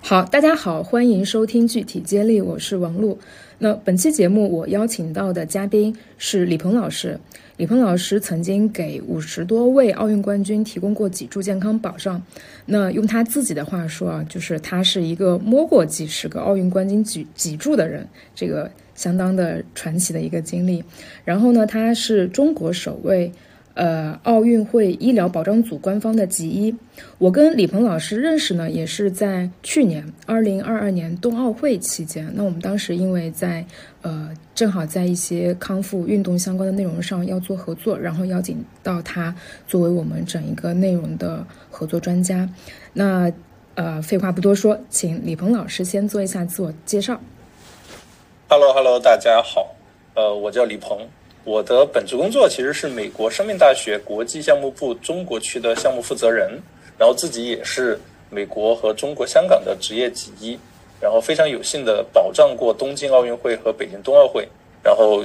好，大家好，欢迎收听具体接力，我是王璐。那本期节目我邀请到的嘉宾是李鹏老师。李鹏老师曾经给五十多位奥运冠军提供过脊柱健康保障。那用他自己的话说啊，就是他是一个摸过几十个奥运冠军脊脊柱的人，这个相当的传奇的一个经历。然后呢，他是中国首位。呃，奥运会医疗保障组官方的脊医，我跟李鹏老师认识呢，也是在去年二零二二年冬奥会期间。那我们当时因为在呃，正好在一些康复运动相关的内容上要做合作，然后邀请到他作为我们整一个内容的合作专家。那呃，废话不多说，请李鹏老师先做一下自我介绍。Hello，Hello，大家好，呃，我叫李鹏。我的本职工作其实是美国生命大学国际项目部中国区的项目负责人，然后自己也是美国和中国香港的职业级医，然后非常有幸的保障过东京奥运会和北京冬奥会，然后，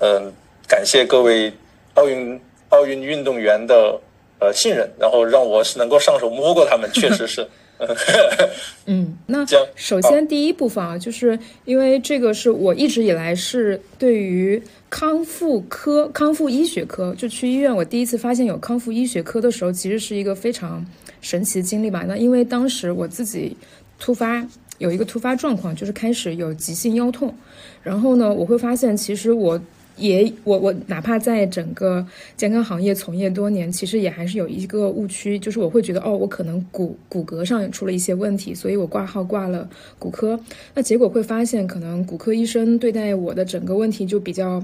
嗯，感谢各位奥运奥运运动员的呃信任，然后让我是能够上手摸过他们，确实是。嗯，那首先第一部分啊，就是因为这个是我一直以来是对于康复科、康复医学科，就去医院，我第一次发现有康复医学科的时候，其实是一个非常神奇的经历吧。那因为当时我自己突发有一个突发状况，就是开始有急性腰痛，然后呢，我会发现其实我。也我我哪怕在整个健康行业从业多年，其实也还是有一个误区，就是我会觉得哦，我可能骨骨骼上出了一些问题，所以我挂号挂了骨科。那结果会发现，可能骨科医生对待我的整个问题就比较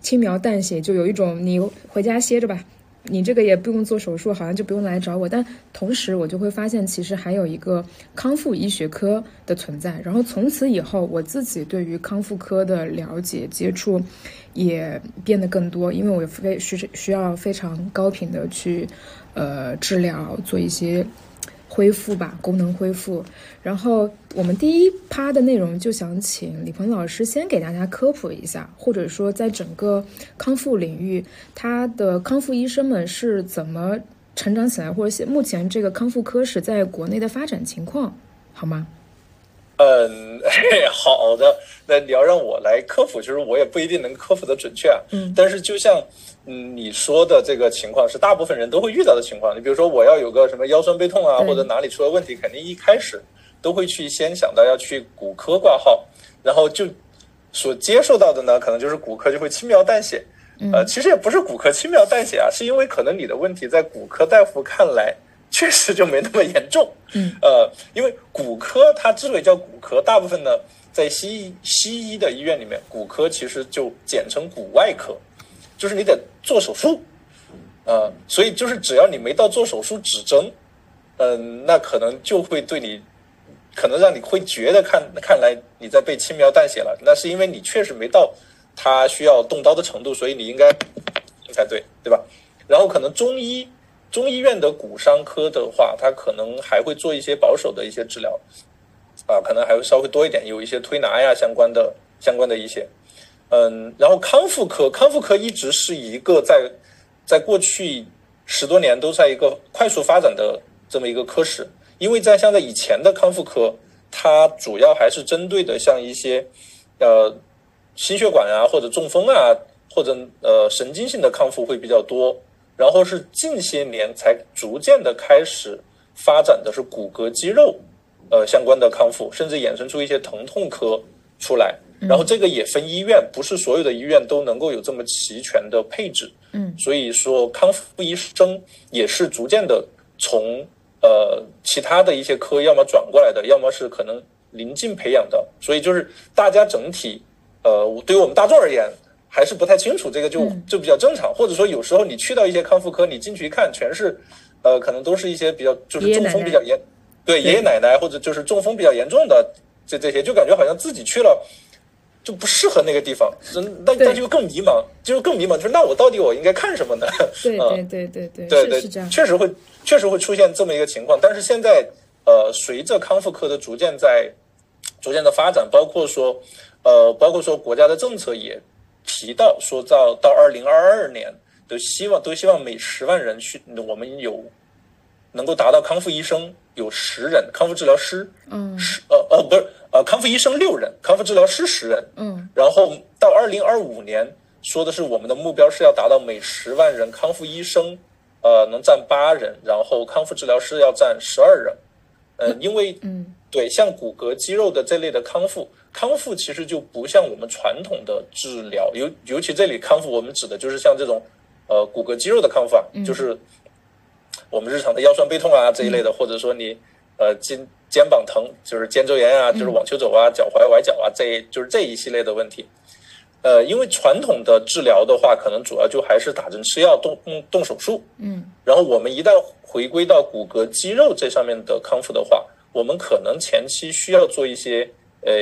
轻描淡写，就有一种你回家歇着吧。你这个也不用做手术，好像就不用来找我。但同时，我就会发现，其实还有一个康复医学科的存在。然后从此以后，我自己对于康复科的了解、接触也变得更多，因为我非需需要非常高频的去呃治疗，做一些。恢复吧，功能恢复。然后我们第一趴的内容就想请李鹏老师先给大家科普一下，或者说在整个康复领域，他的康复医生们是怎么成长起来，或者目前这个康复科室在国内的发展情况，好吗？嗯，好的。那你要让我来科普，其实我也不一定能科普的准确啊。嗯，但是就像。嗯，你说的这个情况是大部分人都会遇到的情况。你比如说，我要有个什么腰酸背痛啊，或者哪里出了问题，肯定一开始都会去先想到要去骨科挂号，然后就所接受到的呢，可能就是骨科就会轻描淡写。呃，其实也不是骨科轻描淡写啊，是因为可能你的问题在骨科大夫看来确实就没那么严重。嗯，呃，因为骨科它之所以叫骨科，大部分呢在西医西医的医院里面，骨科其实就简称骨外科。就是你得做手术，呃，所以就是只要你没到做手术指征，嗯，那可能就会对你，可能让你会觉得看看来你在被轻描淡写了，那是因为你确实没到他需要动刀的程度，所以你应该才对，对吧？然后可能中医中医院的骨伤科的话，他可能还会做一些保守的一些治疗，啊，可能还会稍微多一点，有一些推拿呀相关的相关的一些。嗯，然后康复科，康复科一直是一个在在过去十多年都在一个快速发展的这么一个科室，因为在像在以前的康复科，它主要还是针对的像一些呃心血管啊或者中风啊或者呃神经性的康复会比较多，然后是近些年才逐渐的开始发展的是骨骼肌肉呃相关的康复，甚至衍生出一些疼痛科出来。然后这个也分医院，不是所有的医院都能够有这么齐全的配置。嗯，所以说康复医生也是逐渐的从呃其他的一些科要么转过来的，要么是可能临近培养的。所以就是大家整体呃对于我们大众而言还是不太清楚，这个就就比较正常。或者说有时候你去到一些康复科，你进去一看，全是呃可能都是一些比较就是中风比较严，对爷爷奶奶或者就是中风比较严重的这这些，就感觉好像自己去了。就不适合那个地方，那那就更迷茫，就是更迷茫。就是那我到底我应该看什么呢？对对对对对，对对，是这样，确实会确实会出现这么一个情况。但是现在，呃，随着康复科的逐渐在逐渐的发展，包括说，呃，包括说国家的政策也提到说到到二零二二年都希望都希望每十万人去我们有能够达到康复医生有十人，康复治疗师嗯。十呃呃不是呃康复医生六人，康复治疗师十人，嗯。然后到二零二五年说的是我们的目标是要达到每十万人康复医生呃能占八人，然后康复治疗师要占十二人，呃因为嗯对，像骨骼肌肉的这类的康复，康复其实就不像我们传统的治疗，尤尤其这里康复，我们指的就是像这种呃骨骼肌肉的康复啊，就是我们日常的腰酸背痛啊这一类的，或者说你呃肩肩膀疼，就是肩周炎啊，就是网球肘啊、脚踝崴脚啊，这就是这一系列的问题。呃，因为传统的治疗的话，可能主要就还是打针吃药、动动动手术，嗯。然后我们一旦回归到骨骼肌肉这上面的康复的话，我们可能前期需要做一些，呃，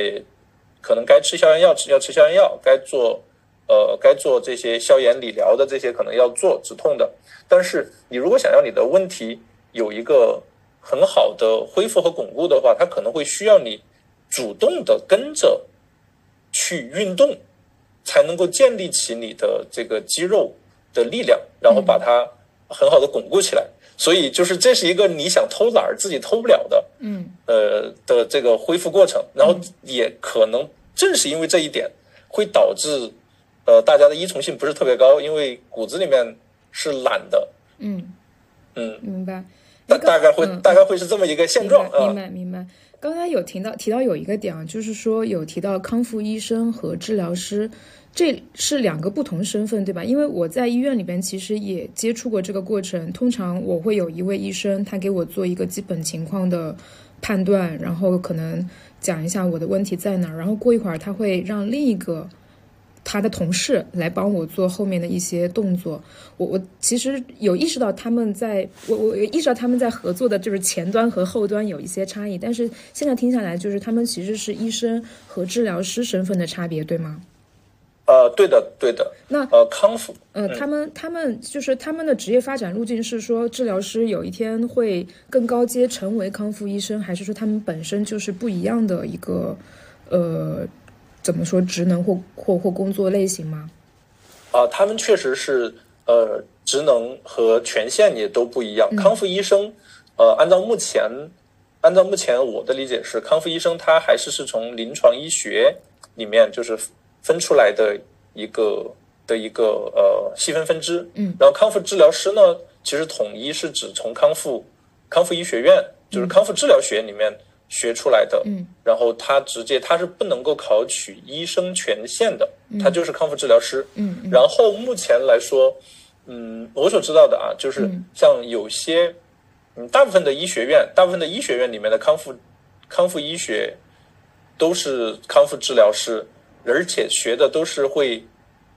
可能该吃消炎药吃要吃消炎药，该做呃该做这些消炎理疗的这些可能要做止痛的。但是你如果想要你的问题有一个很好的恢复和巩固的话，它可能会需要你主动的跟着去运动，才能够建立起你的这个肌肉的力量，然后把它很好的巩固起来。所以就是这是一个你想偷懒儿自己偷不了的，嗯呃的这个恢复过程，然后也可能正是因为这一点，会导致呃大家的依从性不是特别高，因为骨子里面是懒的，嗯，嗯，明白。大大概会嗯大概会是这么一个现明状白，明啊。白，明白。刚才有提到提到有一个点啊，就是说有提到康复医生和治疗师，这是两个不同身份，对吧？因为我在医院里边其实也接触过这个过程。通常我会有一位医生，他给我做一个基本情况的判断，然后可能讲一下我的问题在哪儿，然后过一会儿他会让另一个他的同事来帮我做后面的一些动作。我我其实有意识到他们在，我我有意识到他们在合作的就是前端和后端有一些差异，但是现在听下来，就是他们其实是医生和治疗师身份的差别，对吗？呃，对的，对的。那呃，康复，呃，他们他们就是他们的职业发展路径是说，治疗师有一天会更高阶成为康复医生，还是说他们本身就是不一样的一个呃怎么说职能或或或工作类型吗？啊，他们确实是呃，职能和权限也都不一样。康复医生，呃，按照目前按照目前我的理解是，康复医生他还是是从临床医学里面就是分出来的一个的一个呃细分分支。嗯，然后康复治疗师呢，其实统一是指从康复康复医学院，就是康复治疗学里面学出来的。嗯，然后他直接他是不能够考取医生权限的，他就是康复治疗师。嗯嗯。然后目前来说，嗯，我所知道的啊，就是像有些，嗯，大部分的医学院，大部分的医学院里面的康复康复医学都是康复治疗师，而且学的都是会，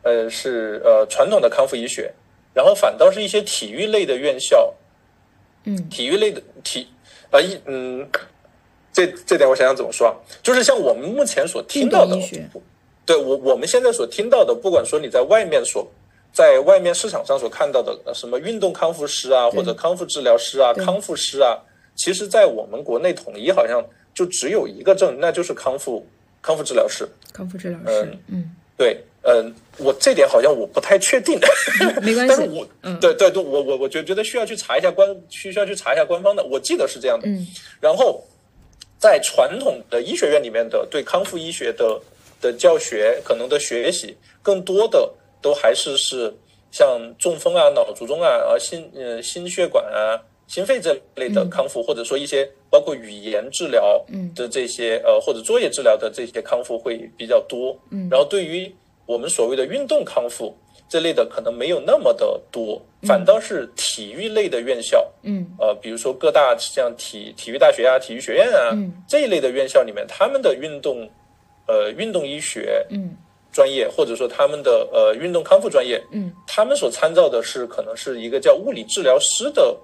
呃，是呃传统的康复医学，然后反倒是一些体育类的院校，嗯。体育类的体啊一嗯，这这点我想想怎么说啊，就是像我们目前所听到的对我我们现在所听到的，不管说你在外面所在外面市场上所看到的呃什么运动康复师啊，或者康复治疗师啊、康复师啊，其实，在我们国内统一好像就只有一个证，那就是康复康复治疗师。康复治疗师嗯，嗯，对，嗯、我这点好像我不太确定，没关系，但是我，嗯。对对对，我我我觉觉得需要去查一下官，需要去查一下官方的，我记得是这样的。嗯。然后，在传统的医学院里面的对康复医学的的教学，可能的学习，更多的都还是是像中风啊、脑卒中啊、啊心呃心血管啊、心肺这类的康复，或者说一些包括语言治疗嗯。的这些呃或者作业治疗的这些康复会比较多。嗯。然后对于我们所谓的运动康复这类的，可能没有那么的多，反倒是体育类的院校。嗯。呃，比如说各大像体体育大学啊、体育学院啊、嗯。这一类的院校里面，他们的运动呃运动医学嗯。专业，或者说他们的呃运动康复专业，嗯，他们所参照的是可能是一个叫物理治疗师的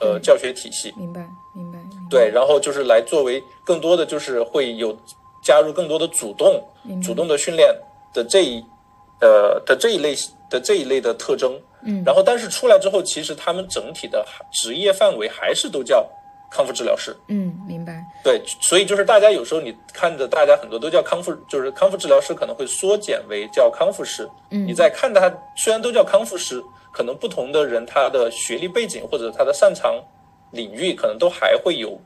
呃教学体系，明白明白，明白。对，然后就是来作为更多的就是会有加入更多的主动主动的训练的这一呃的这一类的这一类的特征，嗯。然后但是出来之后，其实他们整体的职业范围还是都叫康复治疗师。嗯，明白。对，所以就是大家有时候你看着大家很多都叫康复，就是康复治疗师可能会缩减为叫康复师。嗯，你在看他虽然都叫康复师，可能不同的人他的学历背景或者他的擅长领域可能都还会有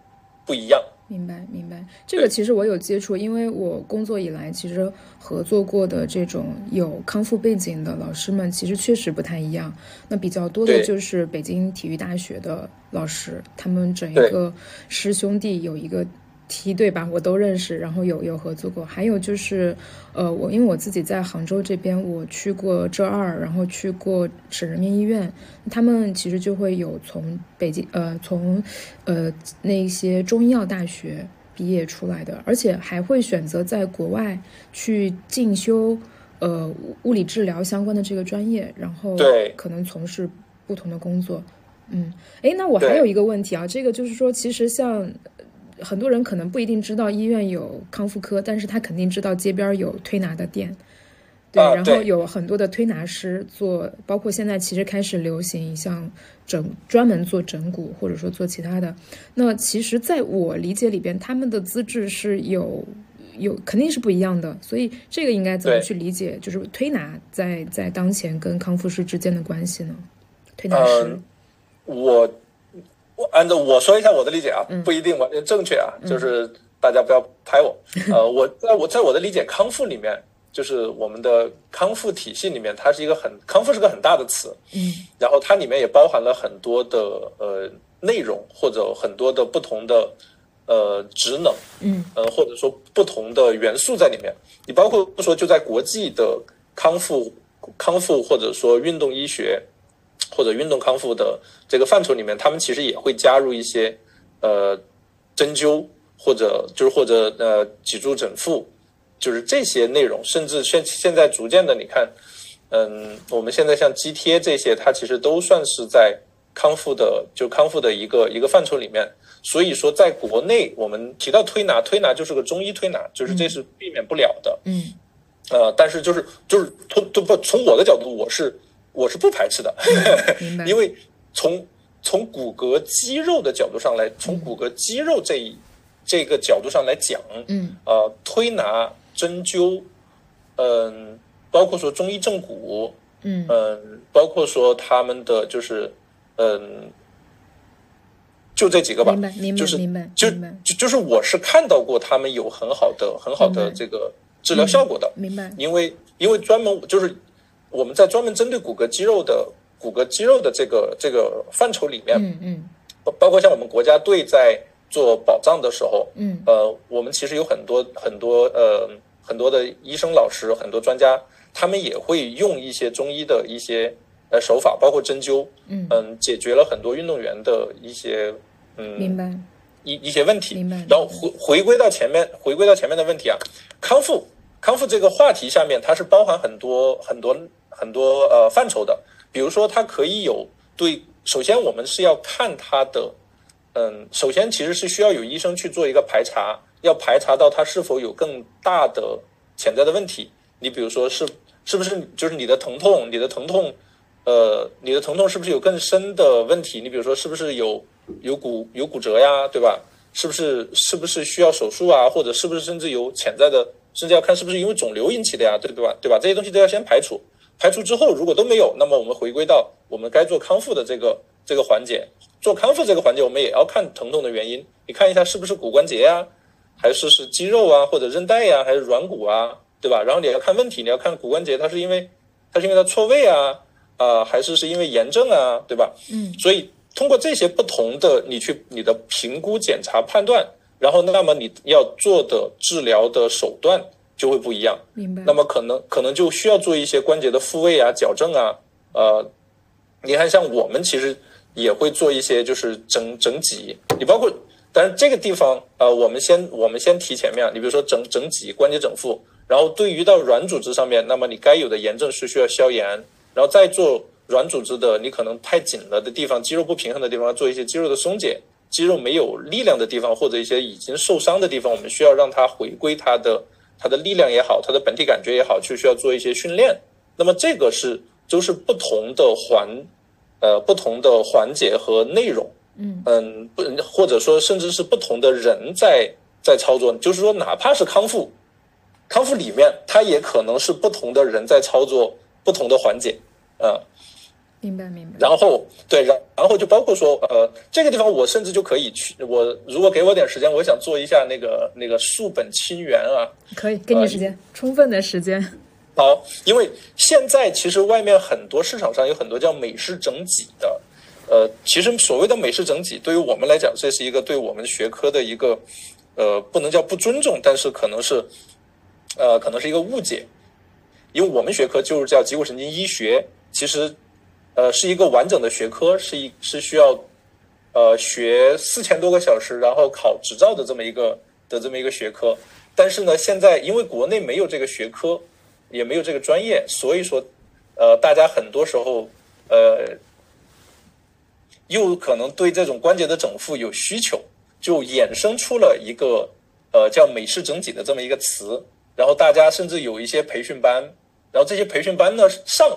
不一样。明白，明白。这个其实我有接触，因为我工作以来，其实合作过的这种有康复背景的老师们，其实确实不太一样。那比较多的就是北京体育大学的老师，他们整一个师兄弟有一个。梯队吧，我都认识，然后有有合作过。还有就是，呃，我因为我自己在杭州这边，我去过浙二，然后去过省人民医院，他们其实就会有从北京，呃，从呃那些中医药大学毕业出来的，而且还会选择在国外去进修，呃，物理治疗相关的这个专业，然后对，可能从事不同的工作。嗯，哎，那我还有一个问题啊，这个就是说，其实像。很多人可能不一定知道医院有康复科，但是他肯定知道街边有推拿的店，对，然后有很多的推拿师做，包括现在其实开始流行像整专门做整骨或者说做其他的。那其实在我理解里边，他们的资质是有有肯定是不一样的，所以这个应该怎么去理解？就是推拿在在当前跟康复师之间的关系呢？推拿师，我。按照我说一下我的理解啊，不一定完全正确啊，就是大家不要拍我。呃，我在我在我的理解，康复里面就是我们的康复体系里面，它是一个很康复是个很大的词，嗯，然后它里面也包含了很多的呃内容或者很多的不同的呃职能，嗯，呃或者说不同的元素在里面。你包括说就在国际的康复康复或者说运动医学。或者运动康复的这个范畴里面，他们其实也会加入一些呃针灸，或者就是或者呃脊柱整复，就是这些内容。甚至现现在逐渐的，你看，嗯，我们现在像肌贴这些，它其实都算是在康复的就康复的一个一个范畴里面。所以说，在国内，我们提到推拿，推拿就是个中医推拿，就是这是避免不了的。嗯，呃，但是就是就是从不从我的角度，我是。我是不排斥的，因为从从骨骼肌肉的角度上来，从骨骼肌肉这一这个角度上来讲，嗯，呃，推拿、针灸，嗯，包括说中医正骨，嗯，嗯，包括说他们的就是，嗯，就这几个吧，就就就是我是看到过他们有很好的很好的这个治疗效果的，明白，因为因为专门就是。我们在专门针对骨骼肌肉的骨骼肌肉的这个这个范畴里面，嗯嗯，包包括像我们国家队在做保障的时候，嗯，呃，我们其实有很多很多呃很多的医生老师，很多专家，他们也会用一些中医的一些呃手法，包括针灸，嗯嗯，解决了很多运动员的一些嗯明白一一些问题，明白。然后回回归到前面，回归到前面的问题啊，康复康复这个话题下面，它是包含很多很多。很多呃范畴的，比如说它可以有对，首先我们是要看它的，嗯，首先其实是需要有医生去做一个排查，要排查到它是否有更大的潜在的问题。你比如说是是不是就是你的疼痛，你的疼痛，呃，你的疼痛是不是有更深的问题？你比如说是不是有有骨有骨折呀，对吧？是不是是不是需要手术啊？或者是不是甚至有潜在的，甚至要看是不是因为肿瘤引起的呀？对对吧？对吧？这些东西都要先排除。排除之后，如果都没有，那么我们回归到我们该做康复的这个这个环节。做康复这个环节，我们也要看疼痛的原因。你看一下是不是骨关节呀，还是是肌肉啊，或者韧带呀，还是软骨啊，对吧？然后你要看问题，你要看骨关节，它是因为它是因为它错位啊啊，还是是因为炎症啊，对吧？嗯。所以通过这些不同的你去你的评估、检查、判断，然后那么你要做的治疗的手段。就会不一样，明白。那么可能可能就需要做一些关节的复位啊、矫正啊。呃，你看，像我们其实也会做一些，就是整整脊。你包括，但是这个地方，呃，我们先我们先提前面。你比如说整整脊、关节整复，然后对于到软组织上面，那么你该有的炎症是需要消炎，然后再做软组织的，你可能太紧了的地方、肌肉不平衡的地方，做一些肌肉的松解。肌肉没有力量的地方，或者一些已经受伤的地方，我们需要让它回归它的。它的力量也好，它的本体感觉也好，就需要做一些训练。那么这个是就是不同的环，呃，不同的环节和内容。嗯嗯，不，或者说甚至是不同的人在在操作，就是说哪怕是康复，康复里面它也可能是不同的人在操作不同的环节，嗯。明白明白。然后对，然然后就包括说，呃，这个地方我甚至就可以去，我如果给我点时间，我想做一下那个那个树本清源啊。可以，给你时间，充分的时间。好，因为现在其实外面很多市场上有很多叫美式整脊的，呃，其实所谓的美式整脊，对于我们来讲，这是一个对我们学科的一个，呃，不能叫不尊重，但是可能是，呃，可能是一个误解，因为我们学科就是叫脊骨神经医学，其实。呃，是一个完整的学科，是一是需要，呃，学四千多个小时，然后考执照的这么一个的这么一个学科。但是呢，现在因为国内没有这个学科，也没有这个专业，所以说，呃，大家很多时候，呃，又可能对这种关节的整复有需求，就衍生出了一个呃叫美式整脊的这么一个词。然后大家甚至有一些培训班，然后这些培训班呢上。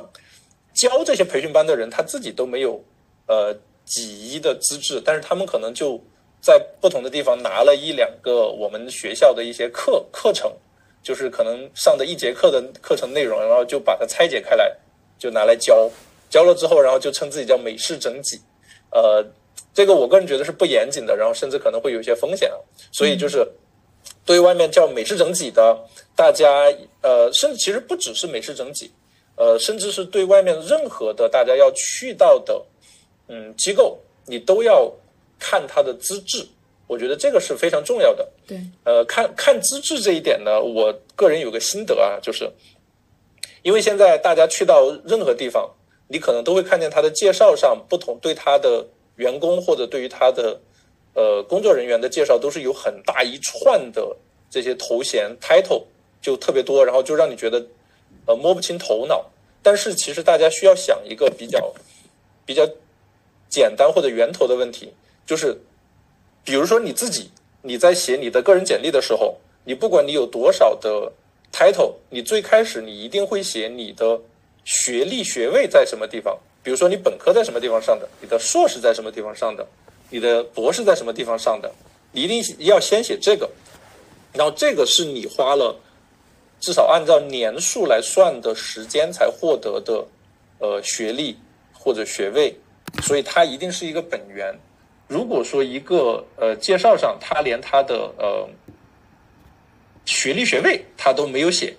教这些培训班的人，他自己都没有呃几一的资质，但是他们可能就在不同的地方拿了一两个我们学校的一些课课程，就是可能上的一节课的课程内容，然后就把它拆解开来，就拿来教，教了之后，然后就称自己叫美式整脊，呃，这个我个人觉得是不严谨的，然后甚至可能会有一些风险啊，所以就是对外面叫美式整脊的，大家呃，甚至其实不只是美式整脊。呃，甚至是对外面任何的大家要去到的，嗯，机构，你都要看他的资质。我觉得这个是非常重要的。对，呃，看看资质这一点呢，我个人有个心得啊，就是因为现在大家去到任何地方，你可能都会看见他的介绍上不同，对他的员工或者对于他的呃工作人员的介绍都是有很大一串的这些头衔 title 就特别多，然后就让你觉得。呃，摸不清头脑，但是其实大家需要想一个比较比较简单或者源头的问题，就是，比如说你自己你在写你的个人简历的时候，你不管你有多少的 title，你最开始你一定会写你的学历学位在什么地方，比如说你本科在什么地方上的，你的硕士在什么地方上的，你的博士在什么地方上的，你一定要先写这个，然后这个是你花了。至少按照年数来算的时间才获得的，呃，学历或者学位，所以它一定是一个本源。如果说一个呃介绍上他连他的呃学历学位他都没有写，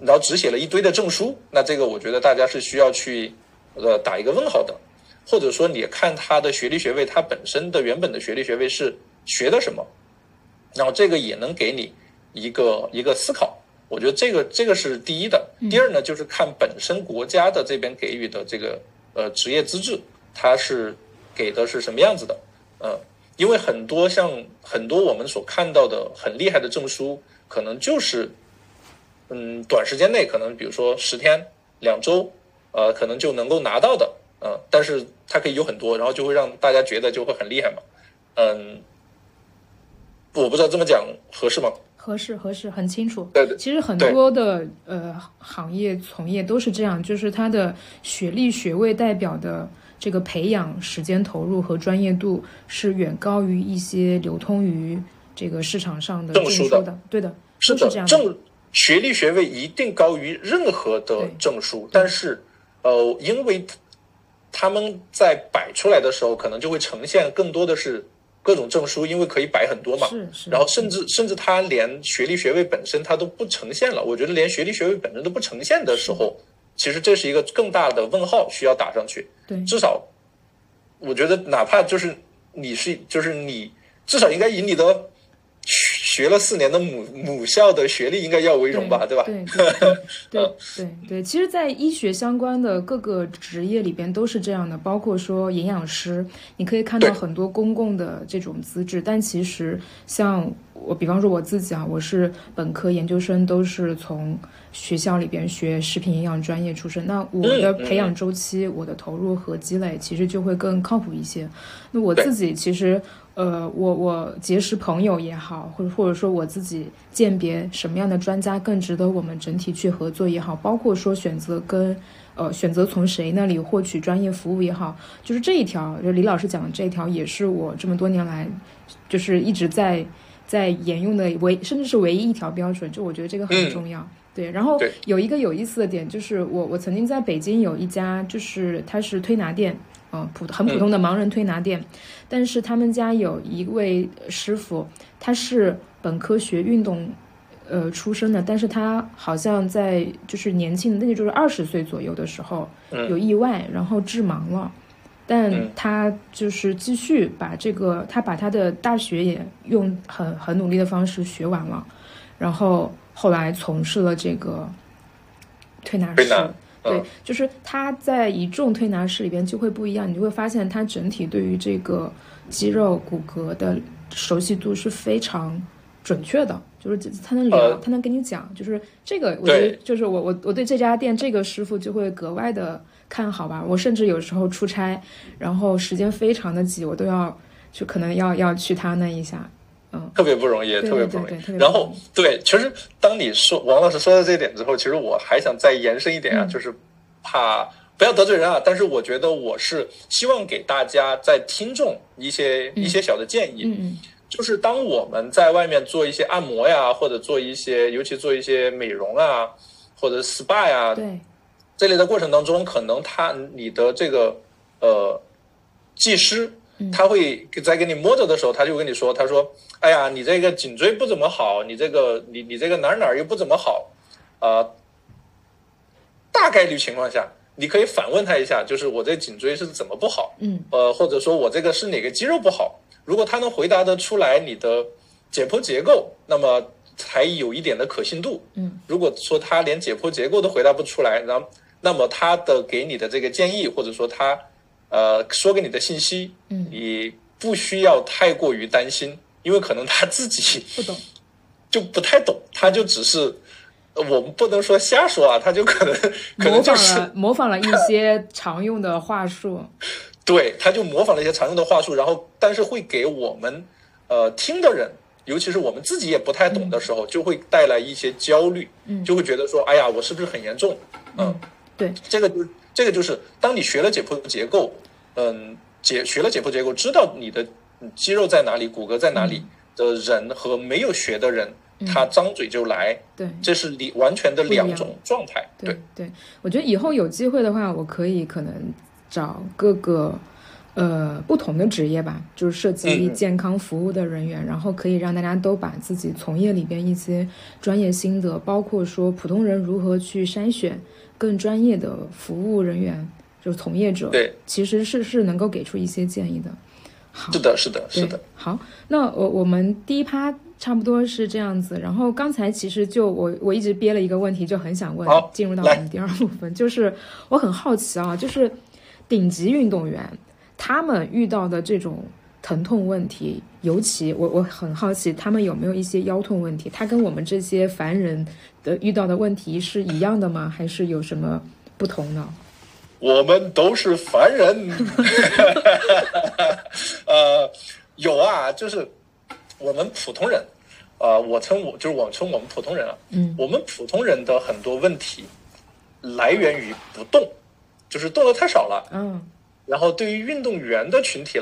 然后只写了一堆的证书，那这个我觉得大家是需要去呃打一个问号的。或者说你看他的学历学位，他本身的原本的学历学位是学的什么，然后这个也能给你一个一个思考。我觉得这个这个是第一的，第二呢，就是看本身国家的这边给予的这个呃职业资质，它是给的是什么样子的，嗯，因为很多像很多我们所看到的很厉害的证书，可能就是嗯短时间内可能比如说十天两周，呃可能就能够拿到的，嗯，但是它可以有很多，然后就会让大家觉得就会很厉害嘛，嗯，我不知道这么讲合适吗？合适合适，很清楚。其实很多的呃行业从业都是这样，就是他的学历学位代表的这个培养时间投入和专业度是远高于一些流通于这个市场上的证书的。对的，是这样。证学历学位一定高于任何的证书，但是呃，因为他们在摆出来的时候，可能就会呈现更多的是。各种证书，因为可以摆很多嘛，是是，然后甚至甚至他连学历学位本身他都不呈现了。我觉得连学历学位本身都不呈现的时候，其实这是一个更大的问号需要打上去。对，至少我觉得哪怕就是你是就是你至少应该以你的。学了四年的母母校的学历应该要为荣吧，对吧？对对 对对，其实，在医学相关的各个职业里边都是这样的，包括说营养师，你可以看到很多公共的这种资质，但其实像我，比方说我自己啊，我是本科、研究生都是从学校里边学食品营养专业出身，那我的培养周期、我的投入和积累其实就会更靠谱一些。那我自己其实。呃，我我结识朋友也好，或者或者说我自己鉴别什么样的专家更值得我们整体去合作也好，包括说选择跟呃选择从谁那里获取专业服务也好，就是这一条，就李老师讲的这一条，也是我这么多年来就是一直在在沿用的唯甚至是唯一一条标准。就我觉得这个很重要。对，然后有一个有意思的点就是我我曾经在北京有一家就是它是推拿店。嗯，普很普通的盲人推拿店，但是他们家有一位师傅，他是本科学运动，呃出身的，但是他好像在就是年轻，那就是二十岁左右的时候有意外，然后致盲了，但他就是继续把这个，他把他的大学也用很很努力的方式学完了，然后后来从事了这个推拿师。对，就是他在一众推拿师里边就会不一样，你就会发现他整体对于这个肌肉骨骼的熟悉度是非常准确的，就是他能聊，他能跟你讲，就是这个，我觉得就是我我我对这家店这个师傅就会格外的看好吧。我甚至有时候出差，然后时间非常的挤，我都要就可能要要去他那一下。嗯，特别不容易，特别不容易。然后，对，其实当你说王老师说到这一点之后，其实我还想再延伸一点啊，就是怕不要得罪人啊。但是我觉得我是希望给大家在听众一些一些小的建议，嗯就是当我们在外面做一些按摩呀，或者做一些，尤其做一些美容啊，或者 SPA 呀，对这类的过程当中，可能他你的这个呃技师。他会在给你摸着的时候，他就跟你说：“他说，哎呀，你这个颈椎不怎么好，你这个你你这个哪儿哪儿又不怎么好，啊，大概率情况下，你可以反问他一下，就是我这颈椎是怎么不好？嗯，呃，或者说我这个是哪个肌肉不好？如果他能回答得出来你的解剖结构，那么才有一点的可信度。嗯，如果说他连解剖结构都回答不出来，然后那么他的给你的这个建议，或者说他。呃，说给你的信息，嗯，你不需要太过于担心，因为可能他自己不懂，就不太懂，他就只是，我们不能说瞎说啊，他就可能 可能就是模仿了一些常用的话术，对，他就模仿了一些常用的话术，然后但是会给我们呃听的人，尤其是我们自己也不太懂的时候，就会带来一些焦虑，嗯，就会觉得说，哎呀，我是不是很严重？嗯，对，这个就。这个就是当你学了解剖结构，嗯，解学了解剖结构，知道你的肌肉在哪里、骨骼在哪里的人和没有学的人，他张嘴就来，对，这是你完全的两种状态。对对，我觉得以后有机会的话，我可以可能找各个呃不同的职业吧，就是涉及健康服务的人员，然后可以让大家都把自己从业里边一些专业心得，包括说普通人如何去筛选。更专业的服务人员，就是从业者，对，其实是是能够给出一些建议的。好，是的，是的，是的。好，那我我们第一趴差不多是这样子。然后刚才其实就我我一直憋了一个问题，就很想问。进入到我们第二部分，就是我很好奇啊，就是顶级运动员他们遇到的这种。疼痛问题，尤其我我很好奇，他们有没有一些腰痛问题？他跟我们这些凡人的遇到的问题是一样的吗？还是有什么不同呢？我们都是凡人，呃，有啊，就是我们普通人，呃，我称我就是我称我们普通人啊，嗯，我们普通人的很多问题来源于不动，就是动的太少了，嗯，然后对于运动员的群体。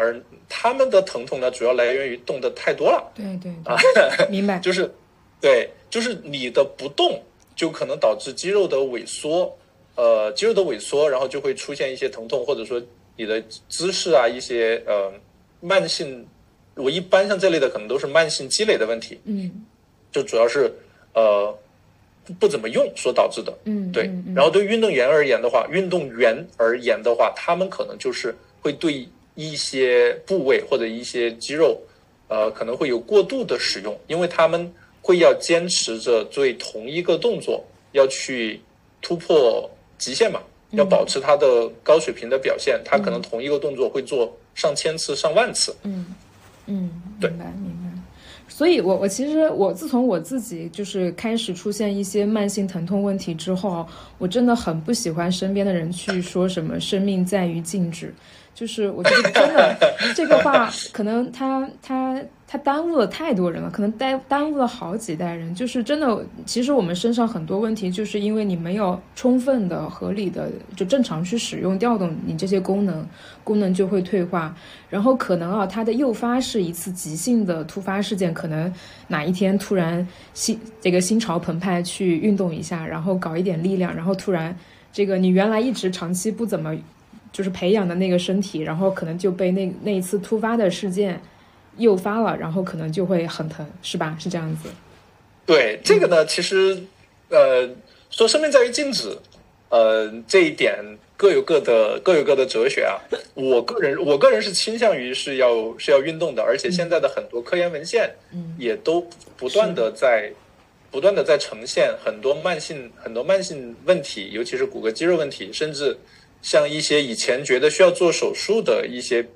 而他们的疼痛呢，主要来源于动的太多了。对对啊，明白。就是，对，就是你的不动，就可能导致肌肉的萎缩。呃，肌肉的萎缩，然后就会出现一些疼痛，或者说你的姿势啊，一些呃慢性。我一般像这类的，可能都是慢性积累的问题。嗯，就主要是呃不怎么用所导致的。嗯，对。然后对运动员而言的话，运动员而言的话，他们可能就是会对。一些部位或者一些肌肉，呃，可能会有过度的使用，因为他们会要坚持着做同一个动作，要去突破极限嘛，要保持他的高水平的表现，他可能同一个动作会做上千次、上万次。嗯嗯，明白明白。所以，我我其实我自从我自己就是开始出现一些慢性疼痛问题之后，我真的很不喜欢身边的人去说什么“生命在于静止”。就是我觉得真的这个话，可能他他他耽误了太多人了，可能耽耽误了好几代人。就是真的，其实我们身上很多问题，就是因为你没有充分的、合理的就正常去使用、调动你这些功能，功能就会退化。然后可能啊，它的诱发是一次急性的突发事件，可能哪一天突然心这个心潮澎湃去运动一下，然后搞一点力量，然后突然这个你原来一直长期不怎么。就是培养的那个身体，然后可能就被那那一次突发的事件诱发了，然后可能就会很疼，是吧？是这样子。对这个呢，其实呃，说生命在于静止，呃，这一点各有各的各有各的哲学啊。我个人我个人是倾向于是要是要运动的，而且现在的很多科研文献，嗯，也都不断的在不断的在呈现很多慢性很多慢性问题，尤其是骨骼肌肉问题，甚至。像一些以前觉得需要做手术的一些，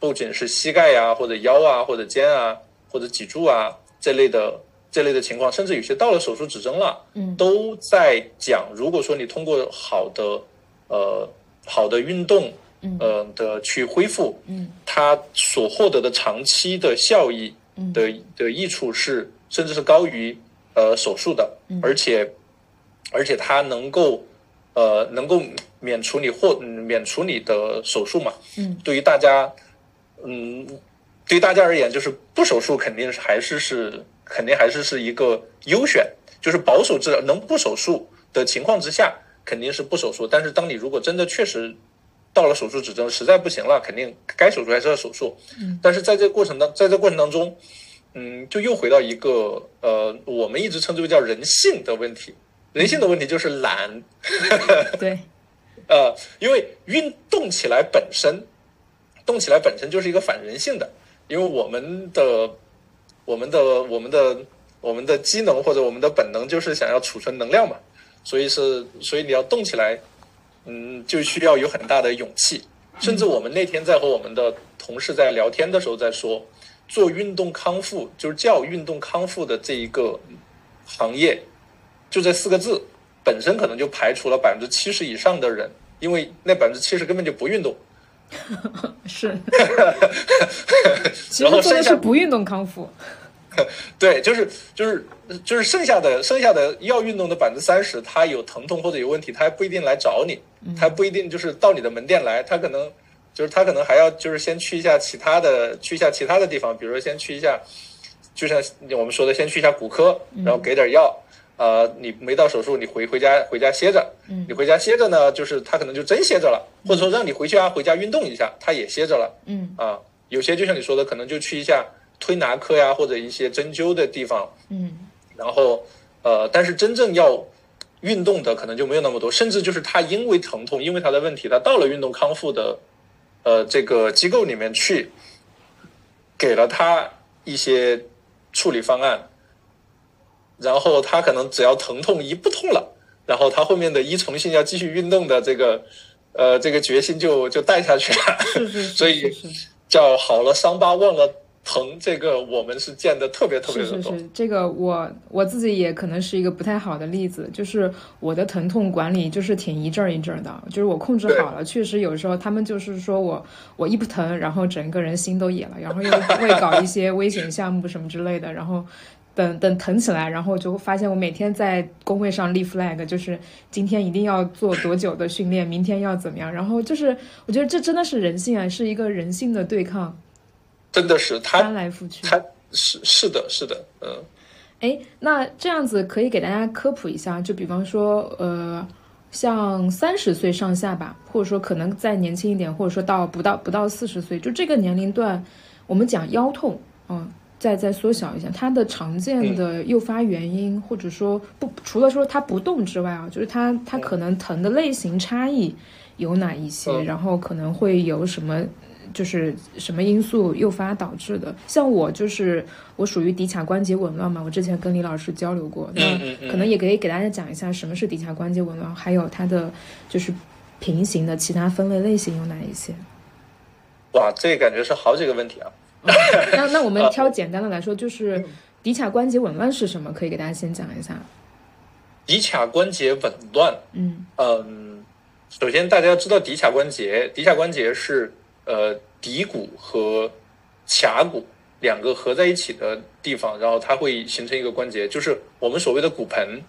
不仅是膝盖呀，或者腰啊，或者肩啊，或者脊柱啊这类的这类的情况，甚至有些到了手术指征了，嗯，都在讲，如果说你通过好的呃好的运动，嗯呃的去恢复，嗯，它所获得的长期的效益的的益处是，甚至是高于呃手术的，而且而且它能够呃能够。免除你或免除你的手术嘛？嗯，对于大家，嗯，对于大家而言，就是不手术肯定是还是是肯定还是是一个优选，就是保守治疗能不手术的情况之下，肯定是不手术。但是当你如果真的确实到了手术指征，实在不行了，肯定该手术还是要手术。嗯，但是在这个过程当在这过程当中，嗯，就又回到一个呃，我们一直称之为叫人性的问题，人性的问题就是懒。对。呃，因为运动起来本身，动起来本身就是一个反人性的，因为我们的、我们的、我们的、我们的机能或者我们的本能就是想要储存能量嘛，所以是，所以你要动起来，嗯，就需要有很大的勇气。甚至我们那天在和我们的同事在聊天的时候在说，做运动康复就是叫运动康复的这一个行业，就这四个字。本身可能就排除了百分之七十以上的人，因为那百分之七十根本就不运动。是，然后剩下是不运动康复。对，就是就是就是剩下的剩下的要运动的百分之三十，他有疼痛或者有问题，他还不一定来找你，他不一定就是到你的门店来，他可能就是他可能还要就是先去一下其他的去一下其他的地方，比如说先去一下，就像我们说的，先去一下骨科，然后给点药。呃，你没到手术，你回回家回家歇着。嗯，你回家歇着呢，就是他可能就真歇着了，或者说让你回去啊，回家运动一下，他也歇着了。嗯，啊，有些就像你说的，可能就去一下推拿科呀，或者一些针灸的地方。嗯，然后呃，但是真正要运动的可能就没有那么多，甚至就是他因为疼痛，因为他的问题，他到了运动康复的呃这个机构里面去，给了他一些处理方案。然后他可能只要疼痛一不痛了，然后他后面的依从性要继续运动的这个，呃，这个决心就就带下去了。所以叫好了伤疤忘了疼，这个我们是见的特别特别的多。是是是，这个我我自己也可能是一个不太好的例子，就是我的疼痛管理就是挺一阵一阵的，就是我控制好了，确实有时候他们就是说我我一不疼，然后整个人心都野了，然后又会搞一些危险项目什么之类的，然后。等等疼起来，然后就发现我每天在工位上立 flag，就是今天一定要做多久的训练，明天要怎么样。然后就是我觉得这真的是人性啊，是一个人性的对抗。真的是他翻来覆去，他是是的，是的，嗯。哎，那这样子可以给大家科普一下，就比方说，呃，像三十岁上下吧，或者说可能再年轻一点，或者说到不到不到四十岁，就这个年龄段，我们讲腰痛，嗯。再再缩小一下，它的常见的诱发原因，或者说不除了说它不动之外啊，就是它它可能疼的类型差异有哪一些，然后可能会有什么，就是什么因素诱发导致的。像我就是我属于骶髂关节紊乱嘛，我之前跟李老师交流过，那可能也可以给大家讲一下什么是骶髂关节紊乱，还有它的就是平行的其他分类类型有哪一些。哇，这感觉是好几个问题啊。那那我们挑简单的来说，就是骶髂关节紊乱是什么？可以给大家先讲一下。骶髂关节紊乱，嗯嗯，首先大家要知道骶髂关节，骶髂关节是呃骶骨和髂骨两个合在一起的地方，然后它会形成一个关节，就是我们所谓的骨盆。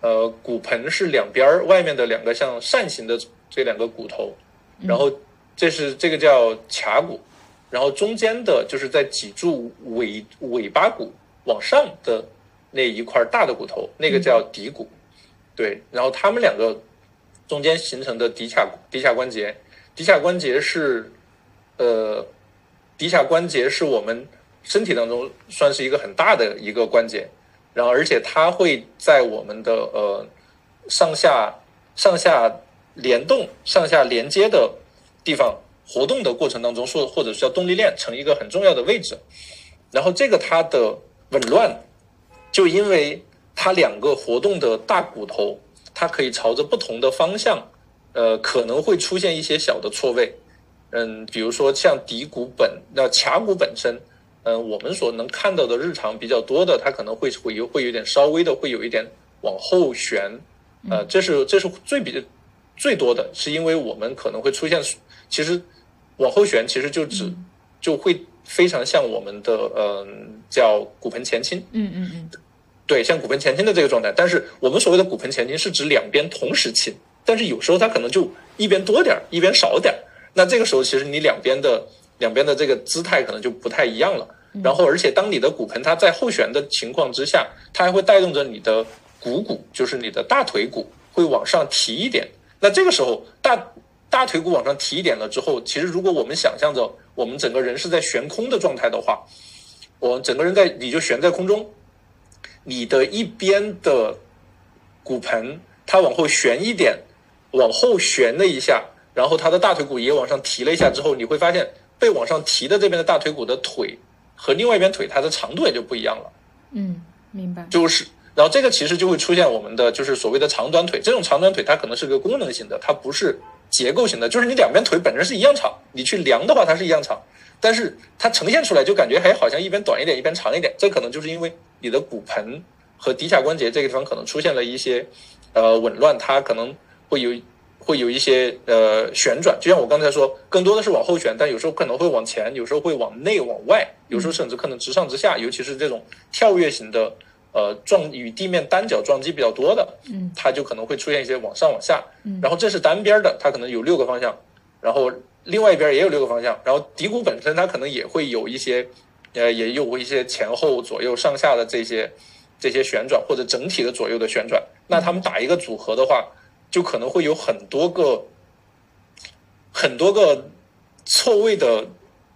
呃，骨盆是两边儿外面的两个像扇形的这两个骨头，然后这是这个叫髂骨，然后中间的就是在脊柱尾尾巴骨往上的那一块大的骨头，那个叫骶骨。对，然后它们两个中间形成的骶髂骶髂关节，骶髂关节是呃，骶髂关节是我们身体当中算是一个很大的一个关节。然后，而且它会在我们的呃上下上下联动、上下连接的地方活动的过程当中，说或者叫动力链，成一个很重要的位置。然后这个它的紊乱，就因为它两个活动的大骨头，它可以朝着不同的方向，呃，可能会出现一些小的错位。嗯，比如说像骶骨本，那髂骨本身。嗯，我们所能看到的日常比较多的，它可能会会有会有点稍微的会有一点往后旋，呃，这是这是最比最多的是因为我们可能会出现，其实往后旋其实就指就会非常像我们的嗯叫骨盆前倾，嗯嗯嗯，对，像骨盆前倾的这个状态，但是我们所谓的骨盆前倾是指两边同时倾，但是有时候它可能就一边多点儿，一边少点儿，那这个时候其实你两边的两边的这个姿态可能就不太一样了。然后，而且当你的骨盆它在后旋的情况之下，它还会带动着你的股骨，就是你的大腿骨会往上提一点。那这个时候，大大腿骨往上提一点了之后，其实如果我们想象着我们整个人是在悬空的状态的话，我整个人在你就悬在空中，你的一边的骨盆它往后悬一点，往后悬了一下，然后它的大腿骨也往上提了一下之后，你会发现被往上提的这边的大腿骨的腿。和另外一边腿它的长度也就不一样了，嗯，明白。就是，然后这个其实就会出现我们的就是所谓的长短腿。这种长短腿它可能是个功能性的，它不是结构型的。就是你两边腿本身是一样长，你去量的话它是一样长，但是它呈现出来就感觉还好像一边短一点，一边长一点。这可能就是因为你的骨盆和骶髂关节这个地方可能出现了一些呃紊乱，它可能会有。会有一些呃旋转，就像我刚才说，更多的是往后旋，但有时候可能会往前，有时候会往内往外，有时候甚至可能直上直下，尤其是这种跳跃型的呃撞与地面单脚撞击比较多的，嗯，它就可能会出现一些往上往下，嗯，然后这是单边的，它可能有六个方向，然后另外一边也有六个方向，然后骶骨本身它可能也会有一些呃也有一些前后左右上下的这些这些旋转或者整体的左右的旋转，那他们打一个组合的话。就可能会有很多个、很多个错位的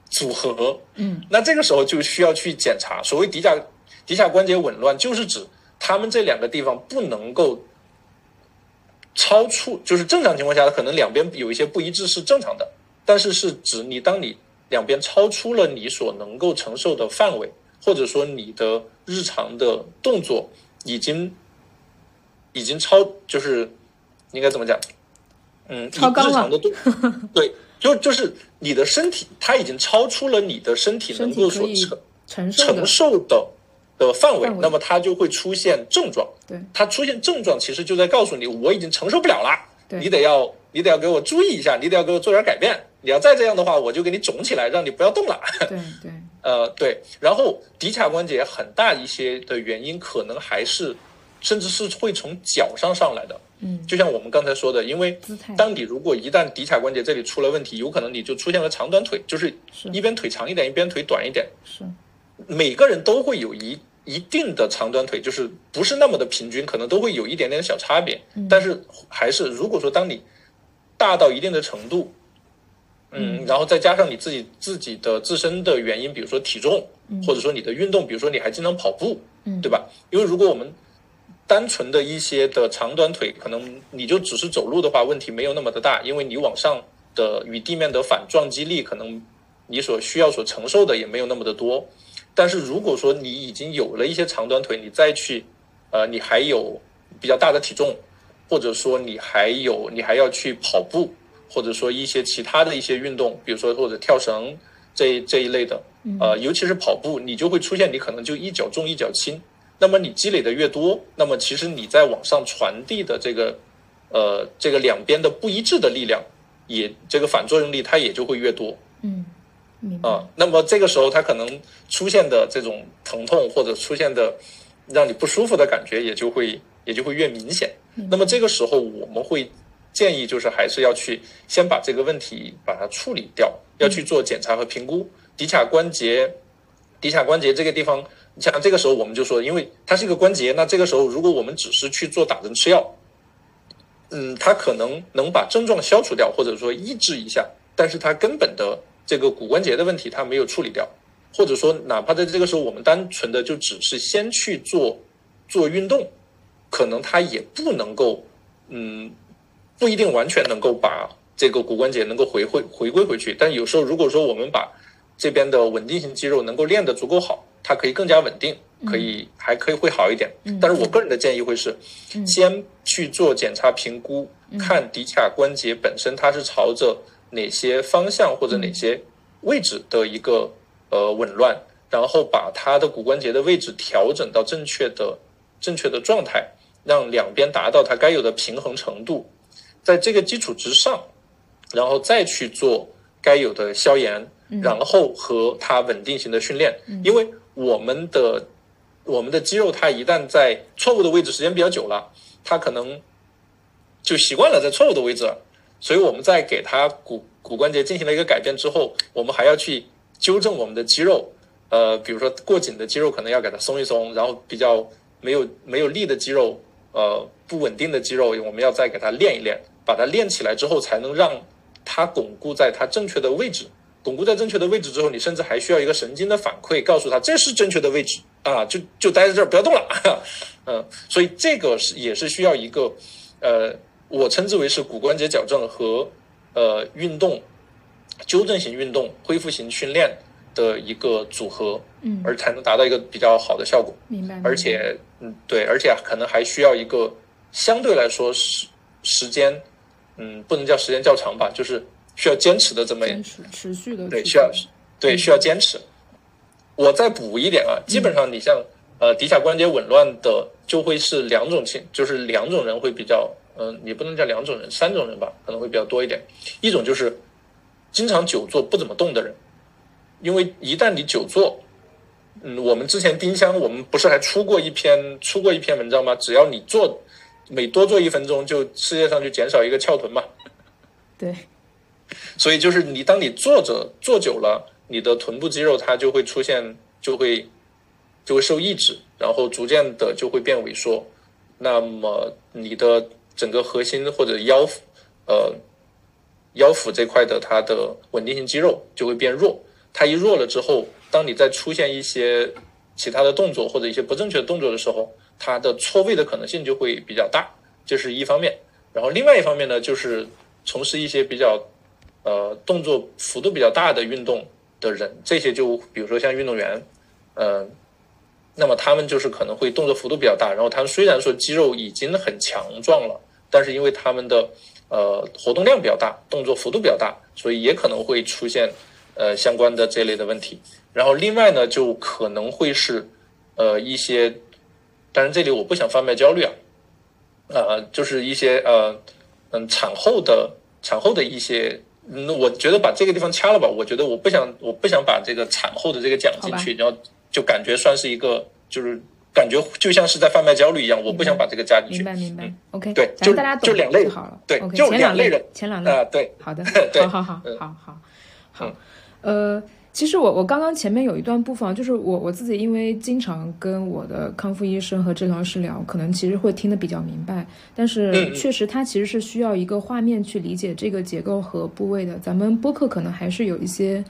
组合，嗯，那这个时候就需要去检查。所谓骶髂骶髂关节紊乱，就是指他们这两个地方不能够超出，就是正常情况下，可能两边有一些不一致是正常的，但是是指你当你两边超出了你所能够承受的范围，或者说你的日常的动作已经已经超，就是。应该怎么讲？嗯，超高了。对，就就是你的身体，它已经超出了你的身体能够所承承受的的范围，那么它就会出现症状。对，它出现症状，其实就在告诉你，我已经承受不了了。对，你得要，你得要给我注意一下，你得要给我做点改变。你要再这样的话，我就给你肿起来，让你不要动了。对对。呃，对。然后骶髂关节很大一些的原因，可能还是，甚至是会从脚上上来的。嗯，就像我们刚才说的，因为当你如果一旦骶髂关节这里出了问题，有可能你就出现了长短腿，就是一边腿长一点，一边腿短一点。是，每个人都会有一一定的长短腿，就是不是那么的平均，可能都会有一点点小差别。但是还是，如果说当你大到一定的程度，嗯，然后再加上你自己自己的自身的原因，比如说体重，或者说你的运动，比如说你还经常跑步，嗯，对吧？因为如果我们单纯的一些的长短腿，可能你就只是走路的话，问题没有那么的大，因为你往上的与地面的反撞击力，可能你所需要所承受的也没有那么的多。但是如果说你已经有了一些长短腿，你再去，呃，你还有比较大的体重，或者说你还有你还要去跑步，或者说一些其他的一些运动，比如说或者跳绳这这一类的，呃，尤其是跑步，你就会出现你可能就一脚重一脚轻。那么你积累的越多，那么其实你在往上传递的这个，呃，这个两边的不一致的力量，也这个反作用力它也就会越多。嗯。啊，那么这个时候它可能出现的这种疼痛或者出现的让你不舒服的感觉也就会也就会越明显。那么这个时候我们会建议就是还是要去先把这个问题把它处理掉，要去做检查和评估。骶髂关节，骶髂关节这个地方，你像这个时候我们就说，因为它是一个关节，那这个时候如果我们只是去做打针吃药，嗯，它可能能把症状消除掉，或者说抑制一下，但是它根本的这个骨关节的问题它没有处理掉，或者说哪怕在这个时候我们单纯的就只是先去做做运动，可能它也不能够，嗯，不一定完全能够把这个骨关节能够回回回归回去，但有时候如果说我们把这边的稳定性肌肉能够练得足够好，它可以更加稳定，可以还可以会好一点。但是我个人的建议会是，先去做检查评估，看骶髂关节本身它是朝着哪些方向或者哪些位置的一个呃紊乱，然后把它的骨关节的位置调整到正确的正确的状态，让两边达到它该有的平衡程度，在这个基础之上，然后再去做该有的消炎。然后和它稳定型的训练，因为我们的我们的肌肉它一旦在错误的位置时间比较久了，它可能就习惯了在错误的位置，所以我们在给它骨骨关节进行了一个改变之后，我们还要去纠正我们的肌肉，呃，比如说过紧的肌肉可能要给它松一松，然后比较没有没有力的肌肉，呃，不稳定的肌肉，我们要再给它练一练，把它练起来之后，才能让它巩固在它正确的位置。巩固在正确的位置之后，你甚至还需要一个神经的反馈，告诉他这是正确的位置啊，就就待在这儿，不要动了。嗯，所以这个是也是需要一个，呃，我称之为是骨关节矫正和呃运动纠正型运动恢复型训练的一个组合，嗯，而才能达到一个比较好的效果。明白。而且，嗯，对，而且可能还需要一个相对来说时时间，嗯，不能叫时间较长吧，就是。需要坚持的这么持持续的对需要对需要坚持。我再补一点啊，基本上你像呃骶髂关节紊乱的，就会是两种情，就是两种人会比较嗯，也不能叫两种人，三种人吧，可能会比较多一点。一种就是经常久坐不怎么动的人，因为一旦你久坐，嗯，我们之前丁香我们不是还出过一篇出过一篇文章吗？只要你坐每多坐一分钟，就世界上就减少一个翘臀嘛。对。所以就是你，当你坐着坐久了，你的臀部肌肉它就会出现，就会就会受抑制，然后逐渐的就会变萎缩。那么你的整个核心或者腰腹，呃，腰腹这块的它的稳定性肌肉就会变弱。它一弱了之后，当你再出现一些其他的动作或者一些不正确的动作的时候，它的错位的可能性就会比较大。这是一方面。然后另外一方面呢，就是从事一些比较。呃，动作幅度比较大的运动的人，这些就比如说像运动员，呃，那么他们就是可能会动作幅度比较大，然后他们虽然说肌肉已经很强壮了，但是因为他们的呃活动量比较大，动作幅度比较大，所以也可能会出现呃相关的这类的问题。然后另外呢，就可能会是呃一些，当然这里我不想贩卖焦虑啊，呃，就是一些呃嗯产后的产后的一些。那我觉得把这个地方掐了吧。我觉得我不想，我不想把这个产后的这个讲进去，然后就感觉算是一个，就是感觉就像是在贩卖焦虑一样。我不想把这个加进去。明白明白。OK，对，就大家就两类好了。对，就两类人，前两类啊，对，好的，好好好好好好，呃。其实我我刚刚前面有一段部分，就是我我自己因为经常跟我的康复医生和治疗师聊，可能其实会听得比较明白，但是确实它其实是需要一个画面去理解这个结构和部位的。咱们播客可能还是有一些，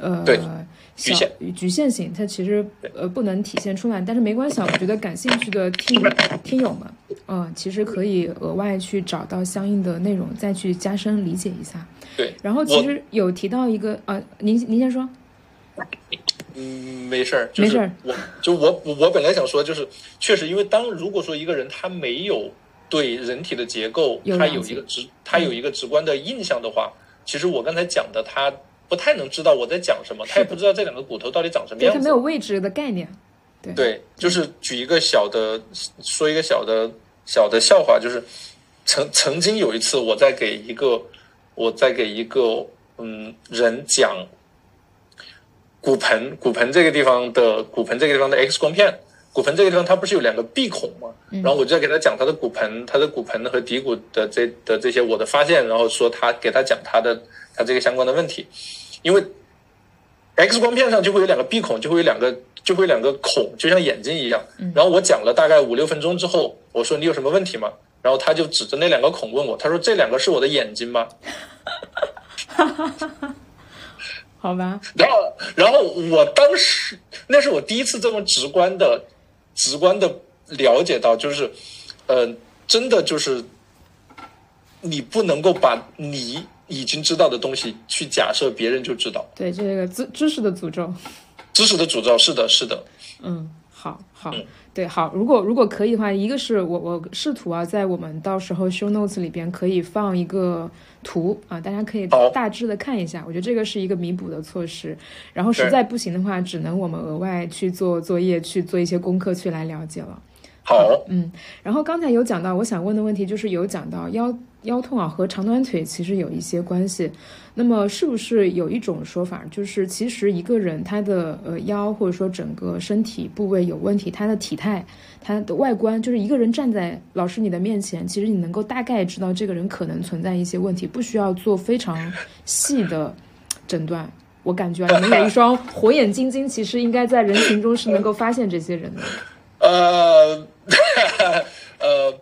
呃，局限局限性，它其实呃不能体现出来。但是没关系，我觉得感兴趣的听听友们，嗯，其实可以额外去找到相应的内容，再去加深理解一下。对，然后其实有提到一个呃，您您先说。嗯，没事儿，没事儿。我就我我本来想说，就是确实，因为当如果说一个人他没有对人体的结构，他有一个直，他有一个直观的印象的话，其实我刚才讲的，他不太能知道我在讲什么，他也不知道这两个骨头到底长什么样子，他没有位置的概念。对对，就是举一个小的，说一个小的小的笑话，就是曾曾经有一次，我在给一个我在给一个。嗯人讲骨盆骨盆这个地方的骨盆这个地方的 X 光片，骨盆这个地方它不是有两个闭孔吗？然后我就在给他讲他的骨盆，他的骨盆和骶骨的这的这些我的发现，然后说他给他讲他的他这个相关的问题，因为 X 光片上就会有两个闭孔，就会有两个就会有两个孔，就像眼睛一样。然后我讲了大概五六分钟之后，我说你有什么问题吗？然后他就指着那两个孔问我，他说这两个是我的眼睛吗？好吧。然后，然后我当时那是我第一次这么直观的、直观的了解到，就是，呃，真的就是你不能够把你已经知道的东西去假设别人就知道。对，这个知知识的诅咒。知识的诅咒，是的，是的。嗯，好好。对，好，如果如果可以的话，一个是我我试图啊，在我们到时候 show notes 里边可以放一个图啊，大家可以大致的看一下。我觉得这个是一个弥补的措施。然后实在不行的话，只能我们额外去做作业，去做一些功课去来了解了。好，嗯，然后刚才有讲到，我想问的问题就是有讲到腰腰痛啊和长短腿其实有一些关系。那么是不是有一种说法，就是其实一个人他的呃腰或者说整个身体部位有问题，他的体态、他的外观，就是一个人站在老师你的面前，其实你能够大概知道这个人可能存在一些问题，不需要做非常细的诊断。我感觉啊，你们有一双火眼金睛，其实应该在人群中是能够发现这些人的。呃，呃，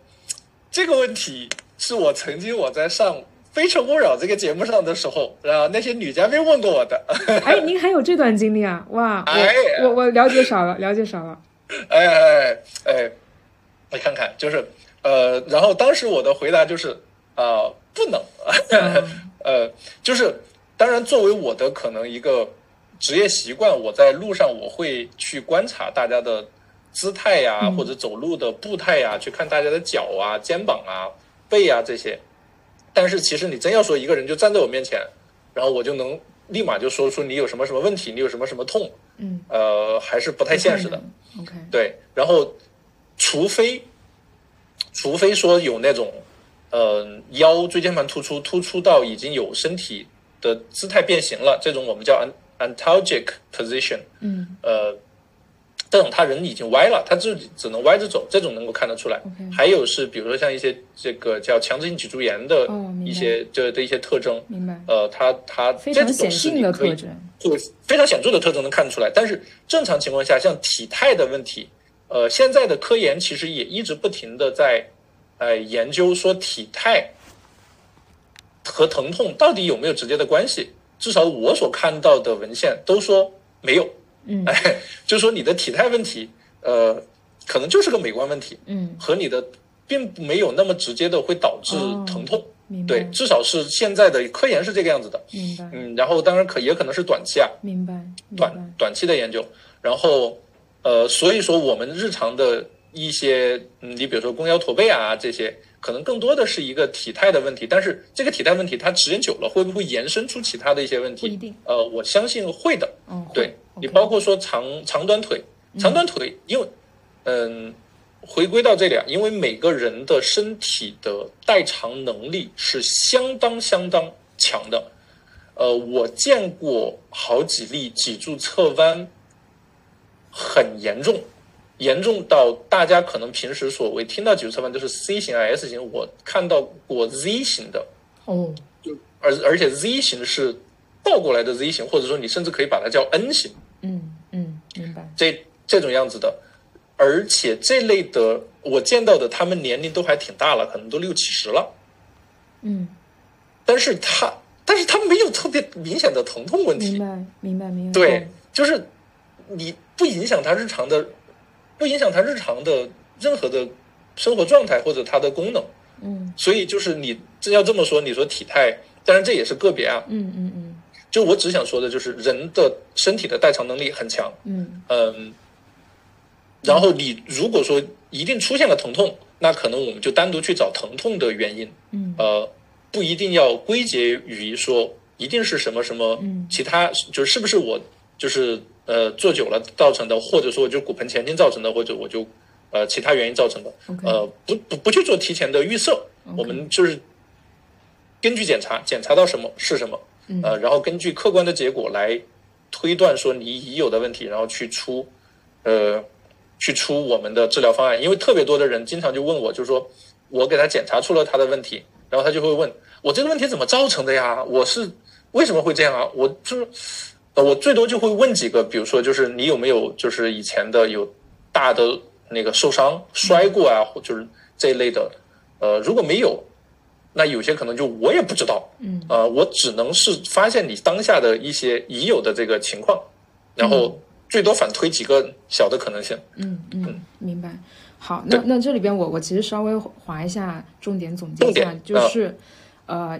这个问题是我曾经我在上《非诚勿扰》这个节目上的时候，然后，那些女嘉宾问过我的。哎，您还有这段经历啊？哇，我我我了解少了，了解少了。哎哎哎，你看看，就是呃，然后当时我的回答就是啊，不能，呃，就是当然，作为我的可能一个职业习惯，我在路上我会去观察大家的。姿态呀，或者走路的步态呀，去看大家的脚啊、肩膀啊、背啊这些。但是其实你真要说一个人就站在我面前，然后我就能立马就说出你有什么什么问题，你有什么什么痛，嗯，呃，还是不太现实的。OK，对。然后，除非，除非说有那种，呃，腰椎间盘突出，突出到已经有身体的姿态变形了，这种我们叫 antalgic position，嗯，呃。这种他人已经歪了，他自己只能歪着走，这种能够看得出来。还有是，比如说像一些这个叫强直性脊柱炎的一些这的一些特征。明白。呃，他他这种显性的特征，会非常显著的特征能看得出来。但是正常情况下，像体态的问题，呃，现在的科研其实也一直不停的在，呃，研究说体态和疼痛到底有没有直接的关系。至少我所看到的文献都说没有。嗯，哎，就是说你的体态问题，呃，可能就是个美观问题，嗯，和你的并没有那么直接的会导致疼痛，对，至少是现在的科研是这个样子的，明白，嗯，然后当然可也可能是短期啊，明白，短。短期的研究，然后呃，所以说我们日常的一些，嗯，你比如说弓腰驼背啊这些。可能更多的是一个体态的问题，但是这个体态问题它时间久了会不会延伸出其他的一些问题？不一定。呃，我相信会的。嗯，对你包括说长长短腿，长短腿，因为嗯，回归到这里啊，因为每个人的身体的代偿能力是相当相当强的。呃，我见过好几例脊柱侧弯很严重。严重到大家可能平时所谓听到脊柱侧弯都是 C 型啊 S 型，我看到过 Z 型的哦，就而而且 Z 型是倒过来的 Z 型，或者说你甚至可以把它叫 N 型。嗯嗯，明白。这这种样子的，而且这类的我见到的，他们年龄都还挺大了，可能都六七十了。嗯，但是他但是他没有特别明显的疼痛问题。明白明白明白。对，就是你不影响他日常的。不影响他日常的任何的生活状态或者他的功能，嗯，所以就是你真要这么说，你说体态，当然这也是个别啊，嗯嗯嗯，就我只想说的就是人的身体的代偿能力很强，嗯。嗯，然后你如果说一定出现了疼痛，那可能我们就单独去找疼痛的原因，嗯，呃，不一定要归结于说一定是什么什么，嗯，其他就是不是我就是。呃，坐久了造成的，或者说就骨盆前倾造成的，或者我就呃其他原因造成的，呃不不不去做提前的预设，我们就是根据检查，检查到什么是什么，呃，然后根据客观的结果来推断说你已有的问题，然后去出呃去出我们的治疗方案。因为特别多的人经常就问我，就是说我给他检查出了他的问题，然后他就会问我这个问题怎么造成的呀？我是为什么会这样啊？我就是呃，我最多就会问几个，比如说就是你有没有就是以前的有大的那个受伤摔过啊，或就是这一类的。呃，如果没有，那有些可能就我也不知道，嗯，呃，我只能是发现你当下的一些已有的这个情况，然后最多反推几个小的可能性。嗯嗯，明白。好，那那这里边我我其实稍微划一下重点总结一下，就是呃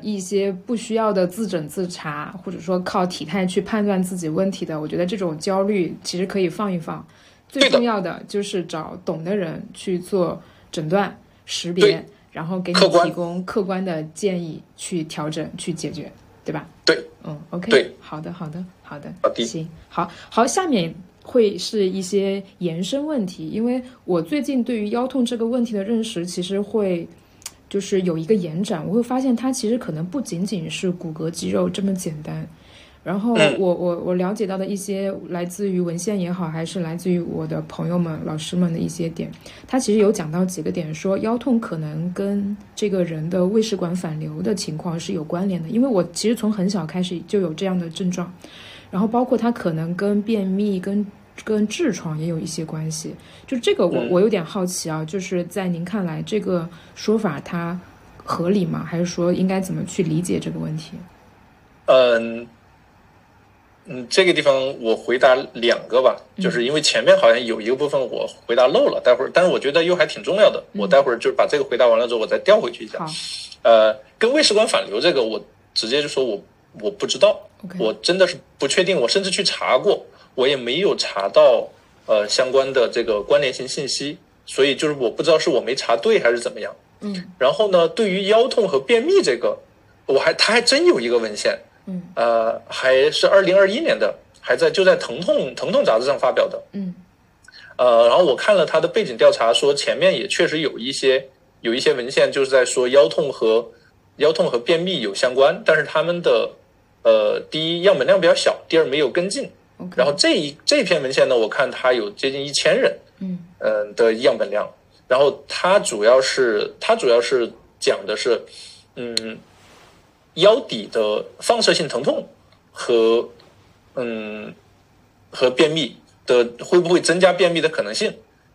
一些不需要的自诊自查，或者说靠体态去判断自己问题的，我觉得这种焦虑其实可以放一放。最重要的就是找懂的人去做诊断识别。然后给你提供客观的建议去调整去解决，对吧？对，嗯，OK，对，好的，好的，好的，好的，行，好，好，下面会是一些延伸问题，因为我最近对于腰痛这个问题的认识，其实会就是有一个延展，我会发现它其实可能不仅仅是骨骼肌肉这么简单。然后我我我了解到的一些来自于文献也好，还是来自于我的朋友们、老师们的一些点，他其实有讲到几个点，说腰痛可能跟这个人的胃食管反流的情况是有关联的。因为我其实从很小开始就有这样的症状，然后包括它可能跟便秘、跟跟痔疮也有一些关系。就这个我我有点好奇啊，就是在您看来这个说法它合理吗？还是说应该怎么去理解这个问题？嗯。嗯，这个地方我回答两个吧，就是因为前面好像有一个部分我回答漏了，待会儿，但是我觉得又还挺重要的，我待会儿就把这个回答完了之后，我再调回去一下。呃，跟胃食管反流这个，我直接就说我我不知道，我真的是不确定，我甚至去查过，我也没有查到呃相关的这个关联性信息，所以就是我不知道是我没查对还是怎么样。嗯，然后呢，对于腰痛和便秘这个，我还他还真有一个文献。嗯，呃，还是二零二一年的，还在就在《疼痛疼痛》杂志上发表的。嗯，呃，然后我看了他的背景调查，说前面也确实有一些有一些文献就是在说腰痛和腰痛和便秘有相关，但是他们的呃，第一样本量比较小，第二没有跟进。然后这一这篇文献呢，我看它有接近一千人，嗯嗯的样本量，然后它主要是它主要是讲的是，嗯。腰底的放射性疼痛和嗯和便秘的会不会增加便秘的可能性？